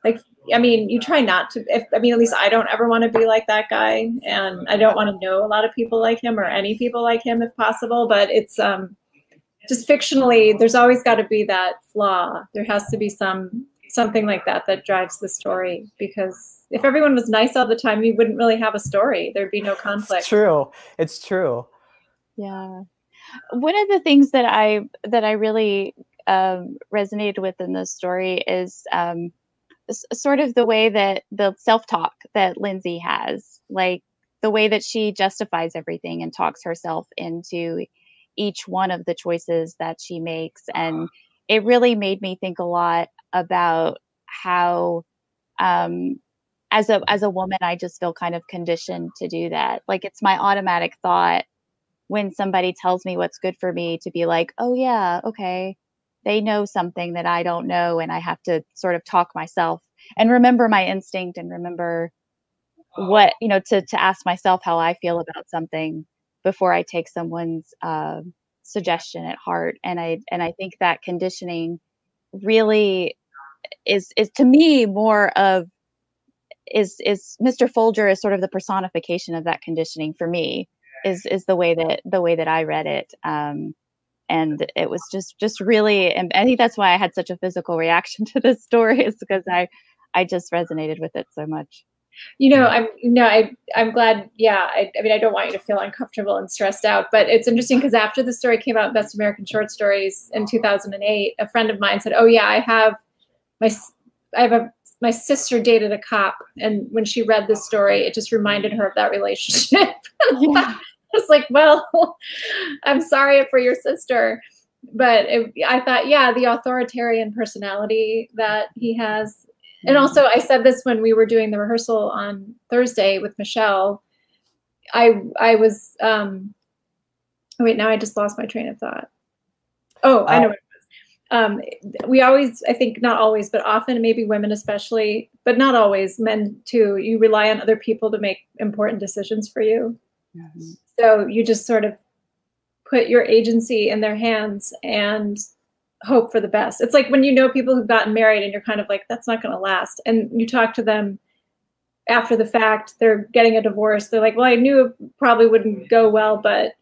like i mean you try not to if i mean at least i don't ever want to be like that guy and i don't want to know a lot of people like him or any people like him if possible but it's um just fictionally there's always got to be that flaw there has to be some something like that that drives the story because if everyone was nice all the time you wouldn't really have a story there'd be no conflict It's true. It's true. Yeah. One of the things that I that I really um, resonated with in this story is um, s- sort of the way that the self talk that Lindsay has, like the way that she justifies everything and talks herself into each one of the choices that she makes, and it really made me think a lot about how um, as a as a woman i just feel kind of conditioned to do that like it's my automatic thought when somebody tells me what's good for me to be like oh yeah okay they know something that i don't know and i have to sort of talk myself and remember my instinct and remember what you know to to ask myself how I feel about something before I take someone's uh, suggestion at heart. And I and I think that conditioning really is is to me more of is is Mr. Folger is sort of the personification of that conditioning for me is is the way that the way that I read it. Um, and it was just just really and I think that's why I had such a physical reaction (laughs) to this story is because I I just resonated with it so much. You know, I'm no, I I'm glad. Yeah, I, I mean, I don't want you to feel uncomfortable and stressed out, but it's interesting because after the story came out, Best American Short Stories in 2008, a friend of mine said, "Oh yeah, I have my I have a my sister dated a cop, and when she read this story, it just reminded her of that relationship." Yeah. (laughs) was like, well, I'm sorry for your sister. But it, I thought, yeah, the authoritarian personality that he has. And mm-hmm. also, I said this when we were doing the rehearsal on Thursday with Michelle. I I was um, wait now I just lost my train of thought. Oh, I know it was. Um, we always, I think, not always, but often, maybe women especially, but not always, men too. You rely on other people to make important decisions for you. Mm-hmm. So you just sort of put your agency in their hands and hope for the best. It's like when you know people who've gotten married and you're kind of like, that's not going to last. And you talk to them after the fact, they're getting a divorce. They're like, well, I knew it probably wouldn't go well, but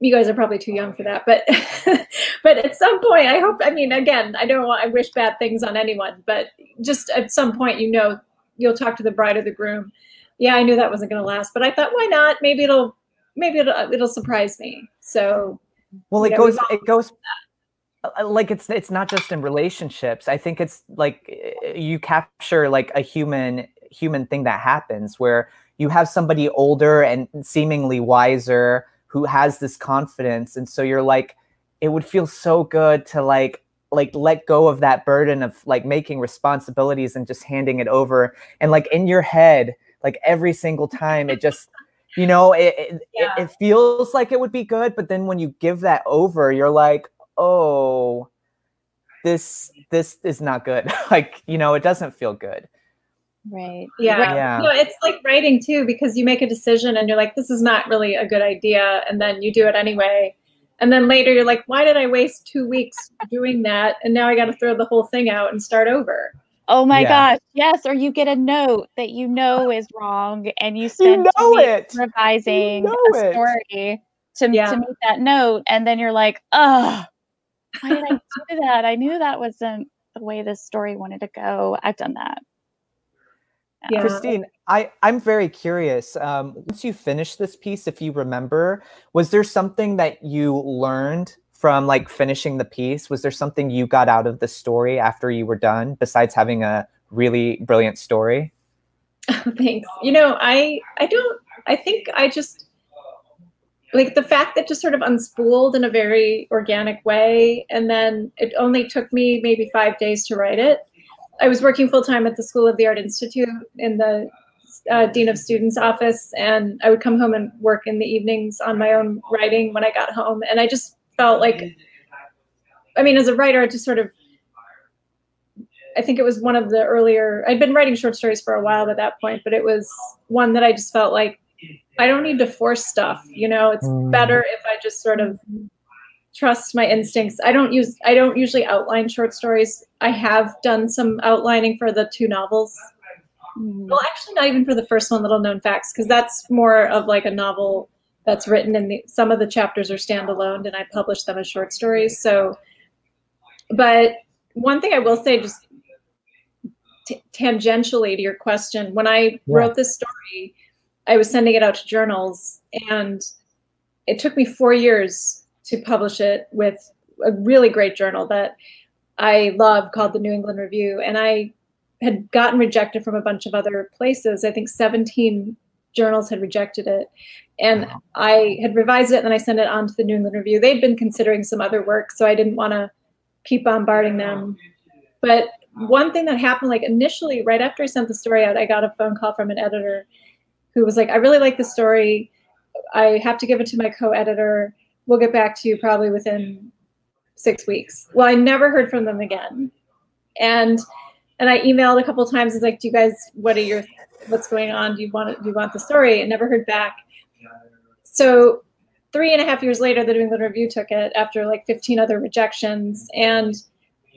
you guys are probably too young for that. But, (laughs) but at some point, I hope, I mean, again, I don't want, I wish bad things on anyone, but just at some point, you know, you'll talk to the bride or the groom yeah, I knew that wasn't going to last, but I thought, why not? Maybe it'll, maybe it'll, it'll surprise me. So, well, it goes, it goes uh, like it's it's not just in relationships i think it's like uh, you capture like a human human thing that happens where you have somebody older and seemingly wiser who has this confidence. And so you're like it would feel so good to like like let go of that burden of like making responsibilities and just handing it over. And like in your head like every single time it just you know it it, yeah. it, it feels like it would be good but then when you give that over you're like oh this this is not good. (laughs) Like you know it doesn't feel good right yeah yeah no, it's like writing too because you make a decision and you're like this is not really a good idea and then you do it anyway and then later you're like why did i waste two weeks doing that and now i got to throw the whole thing out and start over Oh my yeah. gosh, yes. Or you get a note that you know is wrong and you spend you know it. revising you know a story to, yeah. to meet that note. And then you're like, oh, why did I do that? I knew that wasn't the way this story wanted to go. I've done that. Yeah. Christine, I, I'm very curious. Um, once you finished this piece, if you remember, was there something that you learned from like finishing the piece was there something you got out of the story after you were done besides having a really brilliant story (laughs) thanks you know i i don't i think i just like the fact that just sort of unspooled in a very organic way and then it only took me maybe five days to write it i was working full-time at the school of the art institute in the uh, dean of students office and i would come home and work in the evenings on my own writing when i got home and i just felt like I mean, as a writer, I just sort of I think it was one of the earlier I'd been writing short stories for a while at that point, but it was one that I just felt like I don't need to force stuff, you know, it's mm. better if I just sort of trust my instincts. I don't use I don't usually outline short stories. I have done some outlining for the two novels. Mm. Well, actually not even for the first one, Little Known Facts, because that's more of like a novel that's written and some of the chapters are standalone and I publish them as short stories. So, but one thing I will say, just t- tangentially to your question, when I yeah. wrote this story, I was sending it out to journals and it took me four years to publish it with a really great journal that I love called the New England Review. And I had gotten rejected from a bunch of other places. I think 17 journals had rejected it. And I had revised it and then I sent it on to the New England Review. They'd been considering some other work, so I didn't want to keep bombarding them. But one thing that happened, like initially, right after I sent the story out, I got a phone call from an editor who was like, I really like the story. I have to give it to my co editor. We'll get back to you probably within six weeks. Well, I never heard from them again. And and I emailed a couple times. It's like, do you guys, what are your, what's going on? Do you want, do you want the story? And never heard back. So three and a half years later, the New England Review took it after like 15 other rejections. And,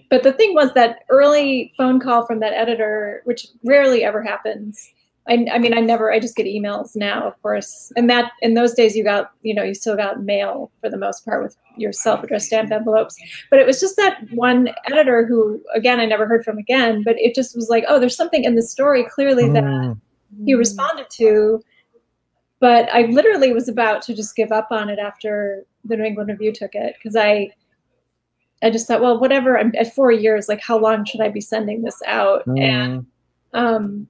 but the thing was that early phone call from that editor, which rarely ever happens. I, I mean, I never, I just get emails now, of course. And that, in those days, you got, you know, you still got mail for the most part with your self addressed stamp envelopes. But it was just that one editor who, again, I never heard from again, but it just was like, oh, there's something in the story clearly that Mm. he responded to. But I literally was about to just give up on it after the New England Review took it because I, I just thought, well, whatever. I'm at four years. Like, how long should I be sending this out? And Mm. um,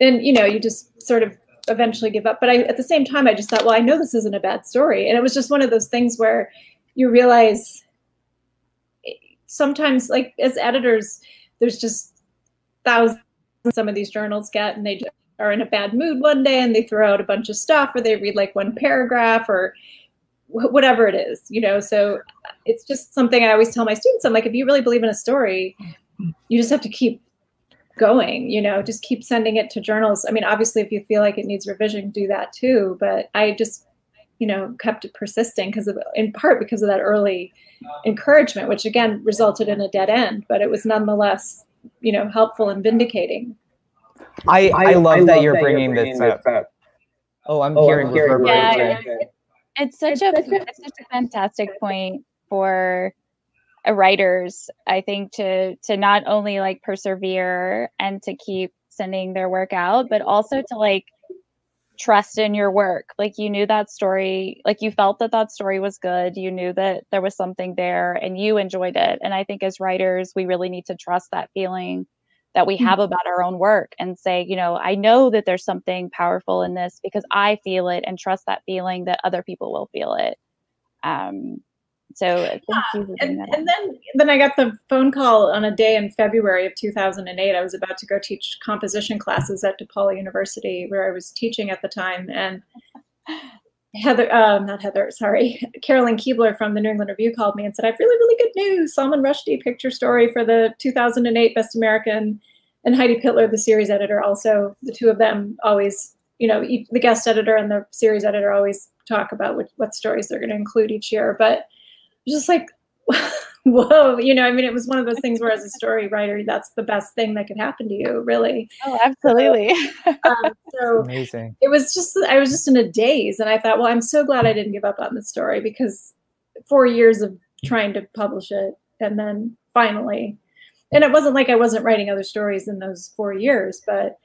and you know, you just sort of eventually give up. But I, at the same time, I just thought, well, I know this isn't a bad story, and it was just one of those things where you realize sometimes, like as editors, there's just thousands some of these journals get, and they are in a bad mood one day and they throw out a bunch of stuff, or they read like one paragraph, or whatever it is, you know. So it's just something I always tell my students. I'm like, if you really believe in a story, you just have to keep going you know just keep sending it to journals i mean obviously if you feel like it needs revision do that too but i just you know kept persisting because of in part because of that early encouragement which again resulted in a dead end but it was nonetheless you know helpful and vindicating I, I, love that you're bringing this up. Oh, I'm oh, hearing reverberation. Yeah, it's such a such a fantastic point for writers i think to to not only like persevere and to keep sending their work out but also to like trust in your work. Like you knew that story like you felt that that story was good. You knew that there was something there and you enjoyed it. And i think as writers we really need to trust that feeling that we have about our own work and say you know i know that there's something powerful in this because i feel it and trust that feeling that other people will feel it. Um so for bringing and, and then then i got the phone call on a day in february of 2008 i was about to go teach composition classes at depaul university where i was teaching at the time. And (laughs) heather um, not heather sorry (laughs) carolyn kuebler from the new england review called me and said i have really really good news. Salman rushdie picture story for the 2008 best american and heidi pitlor the series editor. Also the two of them always you know each, the guest editor and the series editor always talk about what, what stories they're going to include each year. But just like (laughs) whoa you know i mean it was one of those things where as a story writer that's the best thing that could happen to you really. Oh absolutely. (laughs) Um, so Amazing. it was just i was just in a daze and i thought well i'm so glad i didn't give up on the story because four years of trying to publish it and then finally and it wasn't like i wasn't writing other stories in those four years but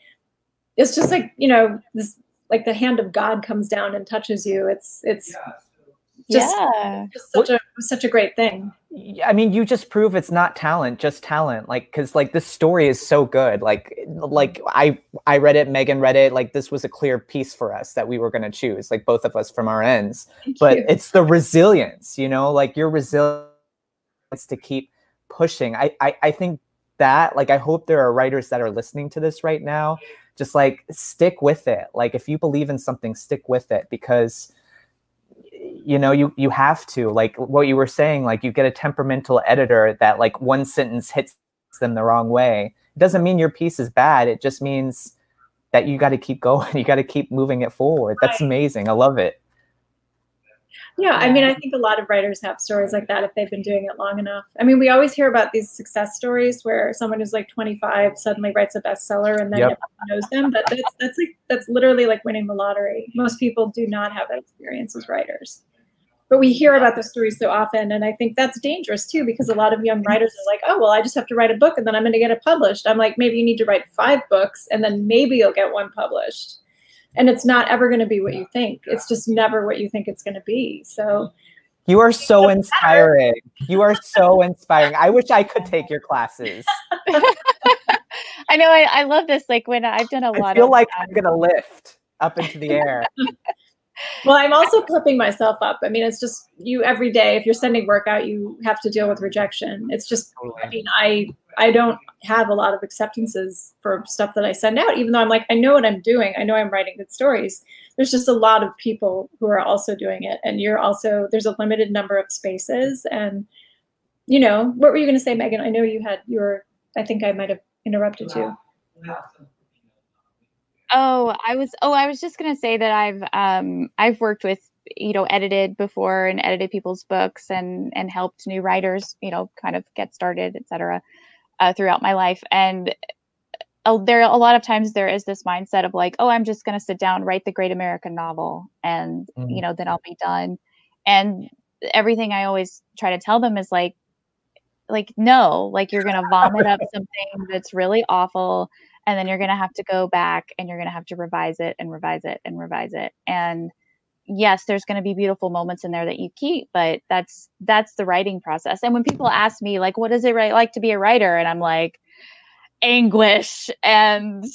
it's just like you know this like the hand of god comes down and touches you. It's it's just, yeah just such a such a great thing Yeah, I mean, you just prove it's not talent, just talent. Like, cause like this story is so good. Like, like I I read it, Megan read it. Like, this was a clear piece for us that we were gonna choose. Like, both of us from our ends. Thank But you. it's the resilience, you know, like your resilience to keep pushing. I, I I think that like I hope there are writers that are listening to this right now. Just like stick with it. Like, if you believe in something, stick with it because you know you you have to like what you were saying like you get a temperamental editor that like one sentence hits them the wrong way. It doesn't mean your piece is bad it just means that you got to keep (laughs) going you got to keep moving it forward. That's Right. amazing i love it Yeah, I mean, I think a lot of writers have stories like that if they've been doing it long enough. I mean, we always hear about these success stories where someone who's like 25 suddenly writes a bestseller and then Yep. everyone knows them. But that's that's like that's literally like winning the lottery. Most people do not have that experience as writers. But we hear about those stories so often, and I think that's dangerous too because a lot of young writers are like, "Oh, well, I just have to write a book and then I'm going to get it published." I'm like, maybe you need to write five books and then maybe you'll get one published and it's not ever going to be what you think. It's just never what you think it's going to be. So you are so inspiring. You are so inspiring. I wish i could take your classes. (laughs) I know I, I love this like when i've done a lot I feel of like i'm gonna lift up into the air (laughs) well i'm also clipping myself up. I mean it's just you every day if you're sending work out you have to deal with rejection. It's just i mean i i don't have a lot of acceptances for stuff that i send out even though i'm like i know what i'm doing. I know i'm writing good stories. There's just a lot of people who are also doing it and you're also there's a limited number of spaces and you know what were you going to say megan? I know you had your. I think I might have interrupted you. Oh, I was oh, I was just gonna say that I've um I've worked with you know edited before and edited people's books and and helped new writers you know kind of get started etc uh, throughout my life and uh, there a lot of times there is this mindset of like oh i'm just going to sit down write the great american novel and Mhm. you know then i'll be done and everything i always try to tell them is like like no like you're going to vomit up (laughs) something that's really awful and then you're going to have to go back and you're going to have to revise it and revise it and revise it. And yes there's going to be beautiful moments in there that you keep but that's that's the writing process. And when people ask me like what is it right like to be a writer? and i'm like anguish and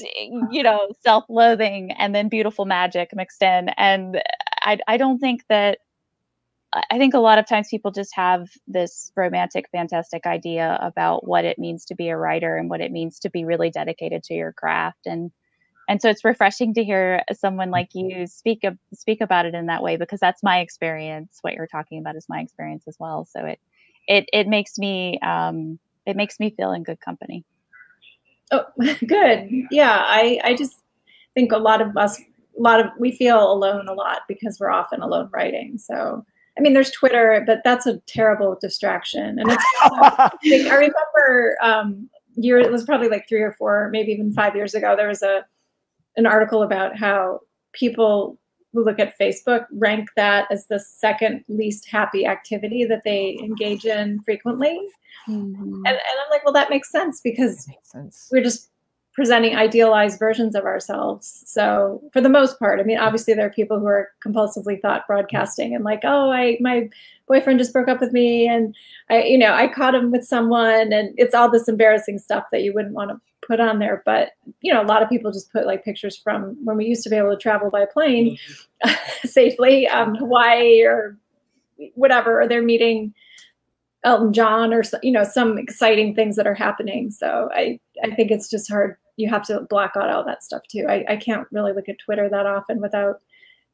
you know self-loathing and then beautiful magic mixed in. And i i don't think that I think a lot of times people just have this romantic, fantastic idea about what it means to be a writer and what it means to be really dedicated to your craft. And and so it's refreshing to hear someone like you speak of, speak about it in that way because that's my experience. What you're talking about is my experience as well. So it it it makes me um, it makes me feel in good company. Oh, (laughs) good. Yeah, I I just think a lot of us, a lot of we feel alone a lot because we're often alone writing. So I mean, there's Twitter, but that's a terrible distraction. And it's (laughs) like, I remember um, year it was probably like three or four, maybe even five years ago. There was a an article about how people who look at Facebook rank that as the second least happy activity that they engage in frequently. And, and I'm like, well, that makes sense because Makes sense. we're just presenting idealized versions of ourselves. So for the most part, I mean, obviously there are people who are compulsively thought broadcasting and like, oh, I my boyfriend just broke up with me and I, you know, I caught him with someone and it's all this embarrassing stuff that you wouldn't want to put on there. But you know, a lot of people just put like pictures from when we used to be able to travel by plane (laughs) safely, um, Hawaii or whatever, or they're meeting Elton John or you know some exciting things that are happening. So I I think it's just hard. You have to block out all that stuff too. I, I can't really look at Twitter that often without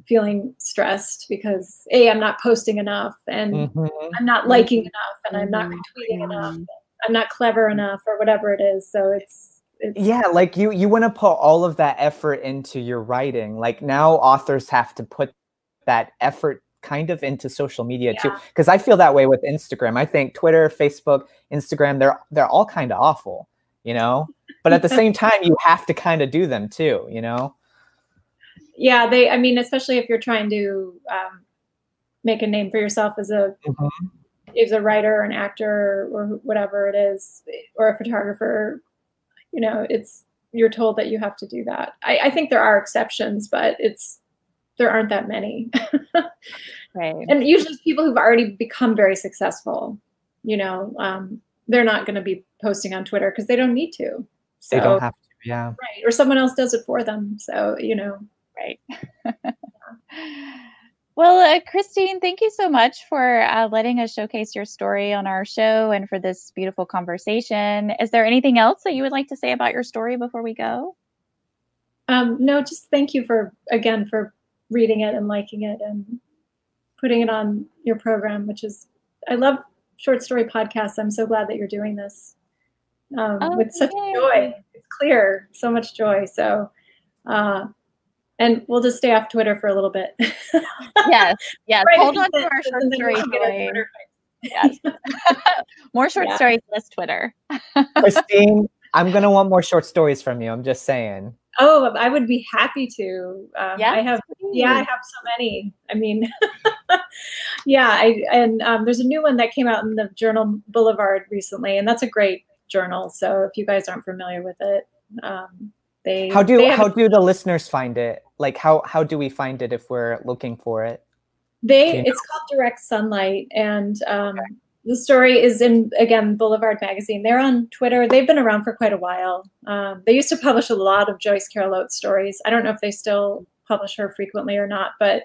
feeling stressed because a I'm not posting enough and Mhm. I'm not liking enough and I'm not retweeting enough. I'm not clever enough or whatever it is. So it's it's Yeah, like you you want to put all of that effort into your writing. Like now authors have to put that effort kind of into social media too because I feel that way with Instagram. I think Twitter, Facebook, Instagram they're they're all kind of awful, you know? But at the same time you have to kind of do them too, you know? yeah they I mean especially if you're trying to um, make a name for yourself as a Mhm. as a writer or an actor or whatever it is or a photographer you know it's you're told that you have to do that i, I think there are exceptions but it's there aren't that many (laughs) Right. and usually people who've already become very successful you know um, they're not going to be posting on twitter because they don't need to so They don't have to. Yeah. right or someone else does it for them so you know Right. (laughs) well, uh, Christine, thank you so much for uh, letting us showcase your story on our show and for this beautiful conversation. Is there anything else that you would like to say about your story before we go? Um, no, just thank you for again for reading it and liking it and putting it on your program, which is I love short story podcasts. I'm so glad that you're doing this um, Oh, with such yay. joy. It's clear, so much joy. So, uh, and we'll just stay off Twitter for a little bit. (laughs) Yes, yes. Right, Hold on to our (laughs) short story we'll get our joy. Yes. (laughs) More short Yeah. stories, less Twitter. Christine, I'm going to want more short stories from you. I'm just saying. Oh, I would be happy to. Um, Yeah, I have yeah i have so many i mean (laughs) yeah i and um, there's a new one that came out in the journal boulevard recently and that's a great journal so if you guys aren't familiar with it um, they How do they how do the listeners find it? Like how how do we find it if we're looking for it? they it's called direct sunlight and um, the story is in again boulevard magazine. They're on twitter. They've been around for quite a while. Um, they used to publish a lot of joyce carol oates stories. I don't know if they still publish her frequently or not but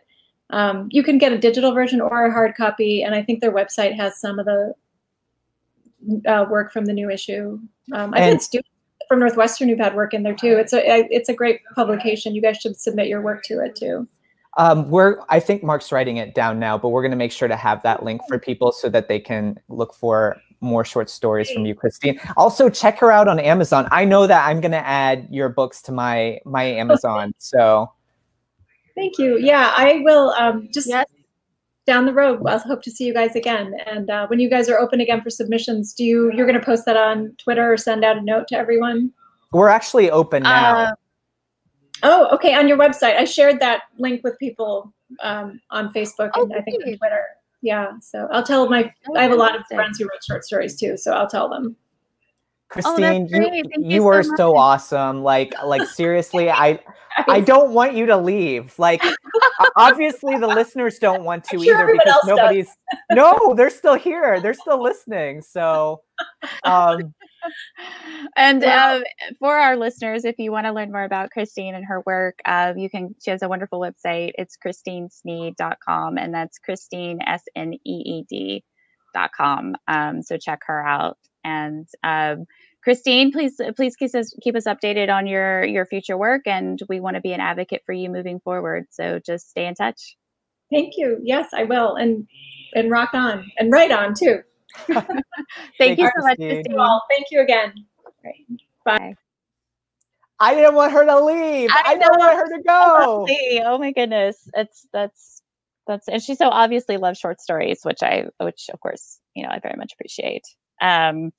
um, you can get a digital version or a hard copy and i think their website has some of the uh, work from the new issue um, i've And- had students from northwestern who've had work in there too it's a it's a great publication you guys should submit your work to it too Um, we're I think Mark's writing it down now, but we're going to make sure to have that link for people so that they can look for more short stories from you, Christine. Also, check her out on Amazon. I know that I'm going to add your books to my my Amazon. So Thank you. Yeah, I will um, just Yes. down the road. I'll hope to see you guys again. And uh, when you guys are open again for submissions, do you you're going to post that on Twitter or send out a note to everyone? we're actually open now. Uh, Oh, okay. On your website, I shared that link with people um, on Facebook Oh, and I think on. Twitter. Yeah, so I'll tell my. I have a lot of friends who wrote short stories too, so I'll tell them. Christine, great. you, you you were so much. awesome. Like like seriously, I (laughs) I don't want you to leave. Like (laughs) obviously the listeners don't want to sure either because else does. nobody's No, they're still here. They're still listening. So um and um, for our listeners, if you want to learn more about Christine and her work, uh, you can. She has a wonderful website. It's christinesneed.com, and that's Christine S N E E D dot com. Um, so check her out. And um, Christine, please please keep us keep us updated on your your future work, and we want to be an advocate for you moving forward. So just stay in touch. Thank you. Yes, I will, and and rock on and write on too. Thank, (laughs) Thank you you, so much, Christine. Christine. Well, thank you again. Bye. I didn't want her to leave. I I, didn't want her to go. Oh my goodness, it's that's that's and she so obviously loves short stories, which I which of course you know I very much appreciate. Um,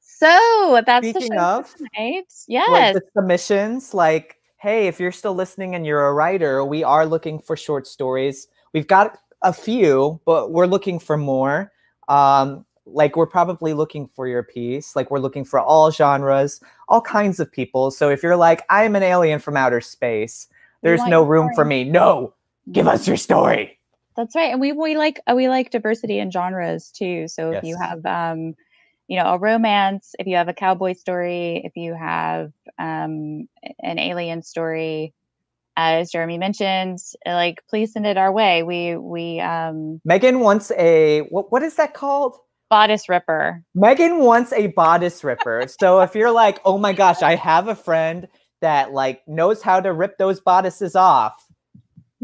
so that's the Speaking of, tonight. like the submissions like hey if you're still listening and you're a writer we are looking for short stories. We've got a few but we're looking for more. Um like we're probably looking for your piece. Like we're looking for all genres all kinds of people. So if you're like i'm an alien from outer space there's no room for me. No give us your story. That's right, and we we like we like diversity in genres too. So if you have um, you know, a romance, if you have a cowboy story, if you have um an alien story. As Jeremy mentioned, like please send it our way. We we um megan wants a what, what is that called bodice ripper. Megan wants a bodice ripper. (laughs) so if you're like, oh my gosh, I have a friend that like knows how to rip those bodices off,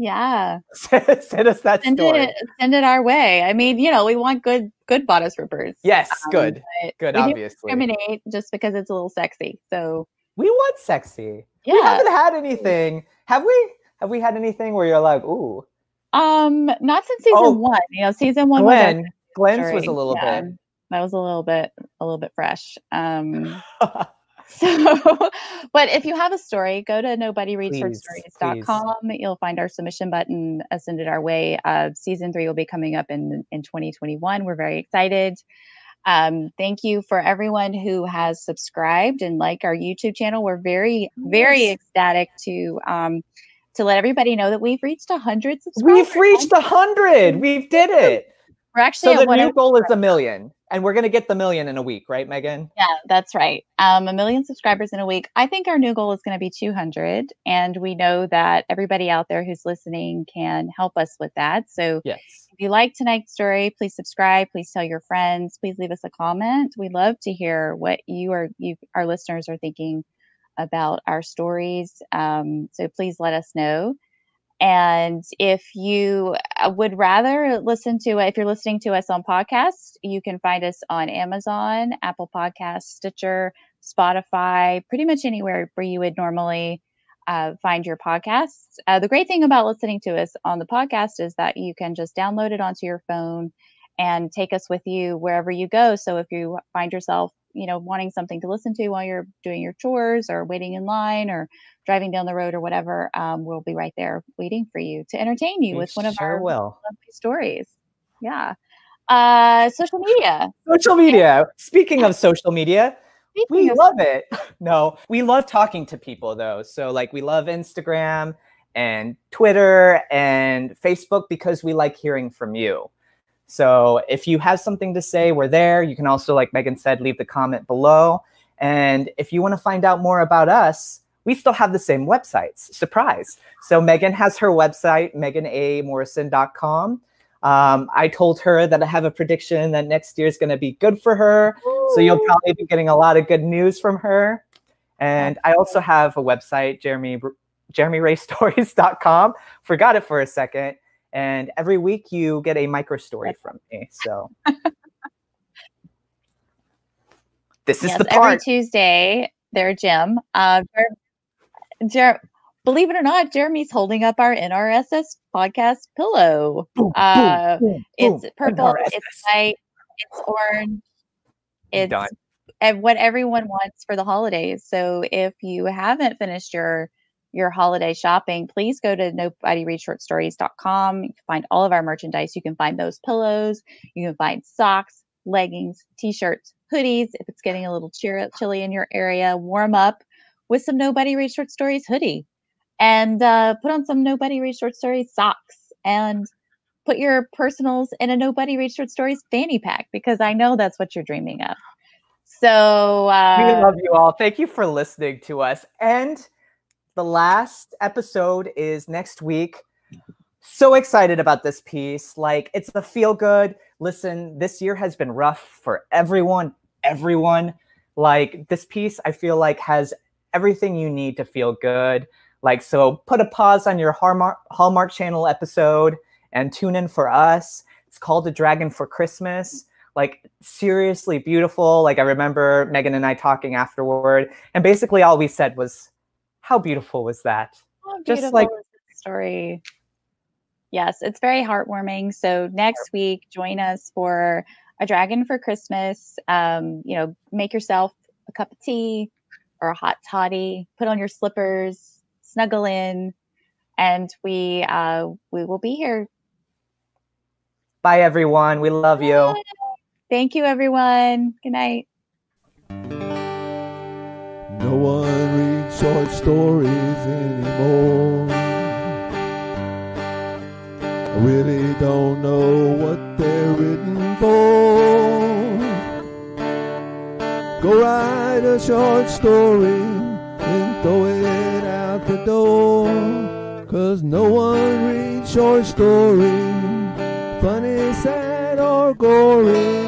Yeah. (laughs) send us that send story. it send it our way. I mean, you know, we want good good bodice rippers. Yes, Um, good, good. we Obviously, discriminate just because it's a little sexy. So we want sexy. Yeah. We haven't had anything, have we? Have we had anything where you're like, ooh, Um, not since season Oh, one. You know, season one was Glenn? Glenn's was a little Yeah, bit. That was a little bit a little bit fresh. Um (laughs) so (laughs) but if you have a story, go to nobodyreadshortstories.com. You'll find our submission button, uh, send it our way. Uh, season three will be coming up in in 2021. We're very excited. Um, thank you for everyone who has subscribed and liked our YouTube channel. We're very, very Yes. ecstatic to um, to let everybody know that we've reached hundred subscribers. We've reached a hundred. We've did it. We're actually So the new goal is a million, and we're gonna get the million in a week, right, Megan? Yeah, that's right. Um, a million subscribers in a week. I think our new goal is going to be 200. And we know that everybody out there who's listening can help us with that. So Yes. if you like tonight's story, please subscribe. Please tell your friends. Please leave us a comment. We love to hear what you are, you, our listeners are thinking about our stories. Um, so please let us know. And if you uh, would rather listen to, if you're listening to us on podcast, you can find us on Amazon, Apple Podcasts, Stitcher, Spotify, pretty much anywhere where you would normally uh, find your podcasts. Uh, the great thing about listening to us on the podcast is that you can just download it onto your phone and take us with you wherever you go. So if you find yourself, you know, wanting something to listen to while you're doing your chores or waiting in line or driving down the road or whatever, um, we'll be right there waiting for you to entertain you We with one of our will. lovely stories. Yeah. Uh, social media. Social media. Speaking of social media, we Speaking of- love it. (laughs) No, we love talking to people though. So like we love Instagram and Twitter and Facebook because we like hearing from you. So if you have something to say, we're there. You can also, like Megan said, leave the comment below. And if you want to find out more about us, we still have the same websites. Surprise. So Megan has her website, meganamorrison.com. Um, I told her that I have a prediction that next year is going to be good for her. So you'll probably be getting a lot of good news from her. And I also have a website, Jeremy jeremyraystories.com. Forgot it for a second. And every week you get a micro story from me. So (laughs) This is yes, the every part. Tuesday, there, Jim. Uh, Jer- Jer- believe it or not, Jeremy's holding up our NRSS podcast pillow. Boom, boom, Uh, boom, it's purple, NRSS. it's white, it's orange, it's Done. and what everyone wants for the holidays. So if you haven't finished your your holiday shopping, please go to nobodyreadshortstories.com. You can find all of our merchandise. You can find those pillows. You can find socks, leggings, t-shirts, hoodies. If it's getting a little chilly in your area, warm up with some Nobody Read Short Stories hoodie and uh, put on some Nobody Read Short Stories socks and put your personals in a Nobody Read Short Stories fanny pack because I know that's what you're dreaming of. So we uh, love you all. Thank you for listening to us. And the last episode is next week. So excited about this piece. Like, it's a feel good. Listen, this year has been rough for everyone, everyone. Like, this piece, I feel like, has everything you need to feel good. Like, so put a pause on your Hallmark, Hallmark Channel episode and tune in for us. It's called A Dragon for Christmas like seriously beautiful. Like I remember Megan and I talking afterward, and basically all we said was, "How beautiful was that?" How Just like- is story. Yes, it's very heartwarming. So next week, join us for a dragon for Christmas. Um, you know, make yourself a cup of tea or a hot toddy. Put on your slippers, snuggle in, and we uh, we will be here. Bye, everyone. We love you. Thank you, everyone. Good night. No one reads short stories anymore. I really don't know what they're written for. Go write a short story and throw it out the door. Cause no one reads short stories, funny, sad, or gory.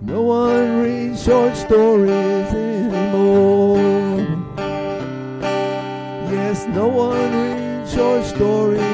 No one reads short stories anymore. No one reads short stories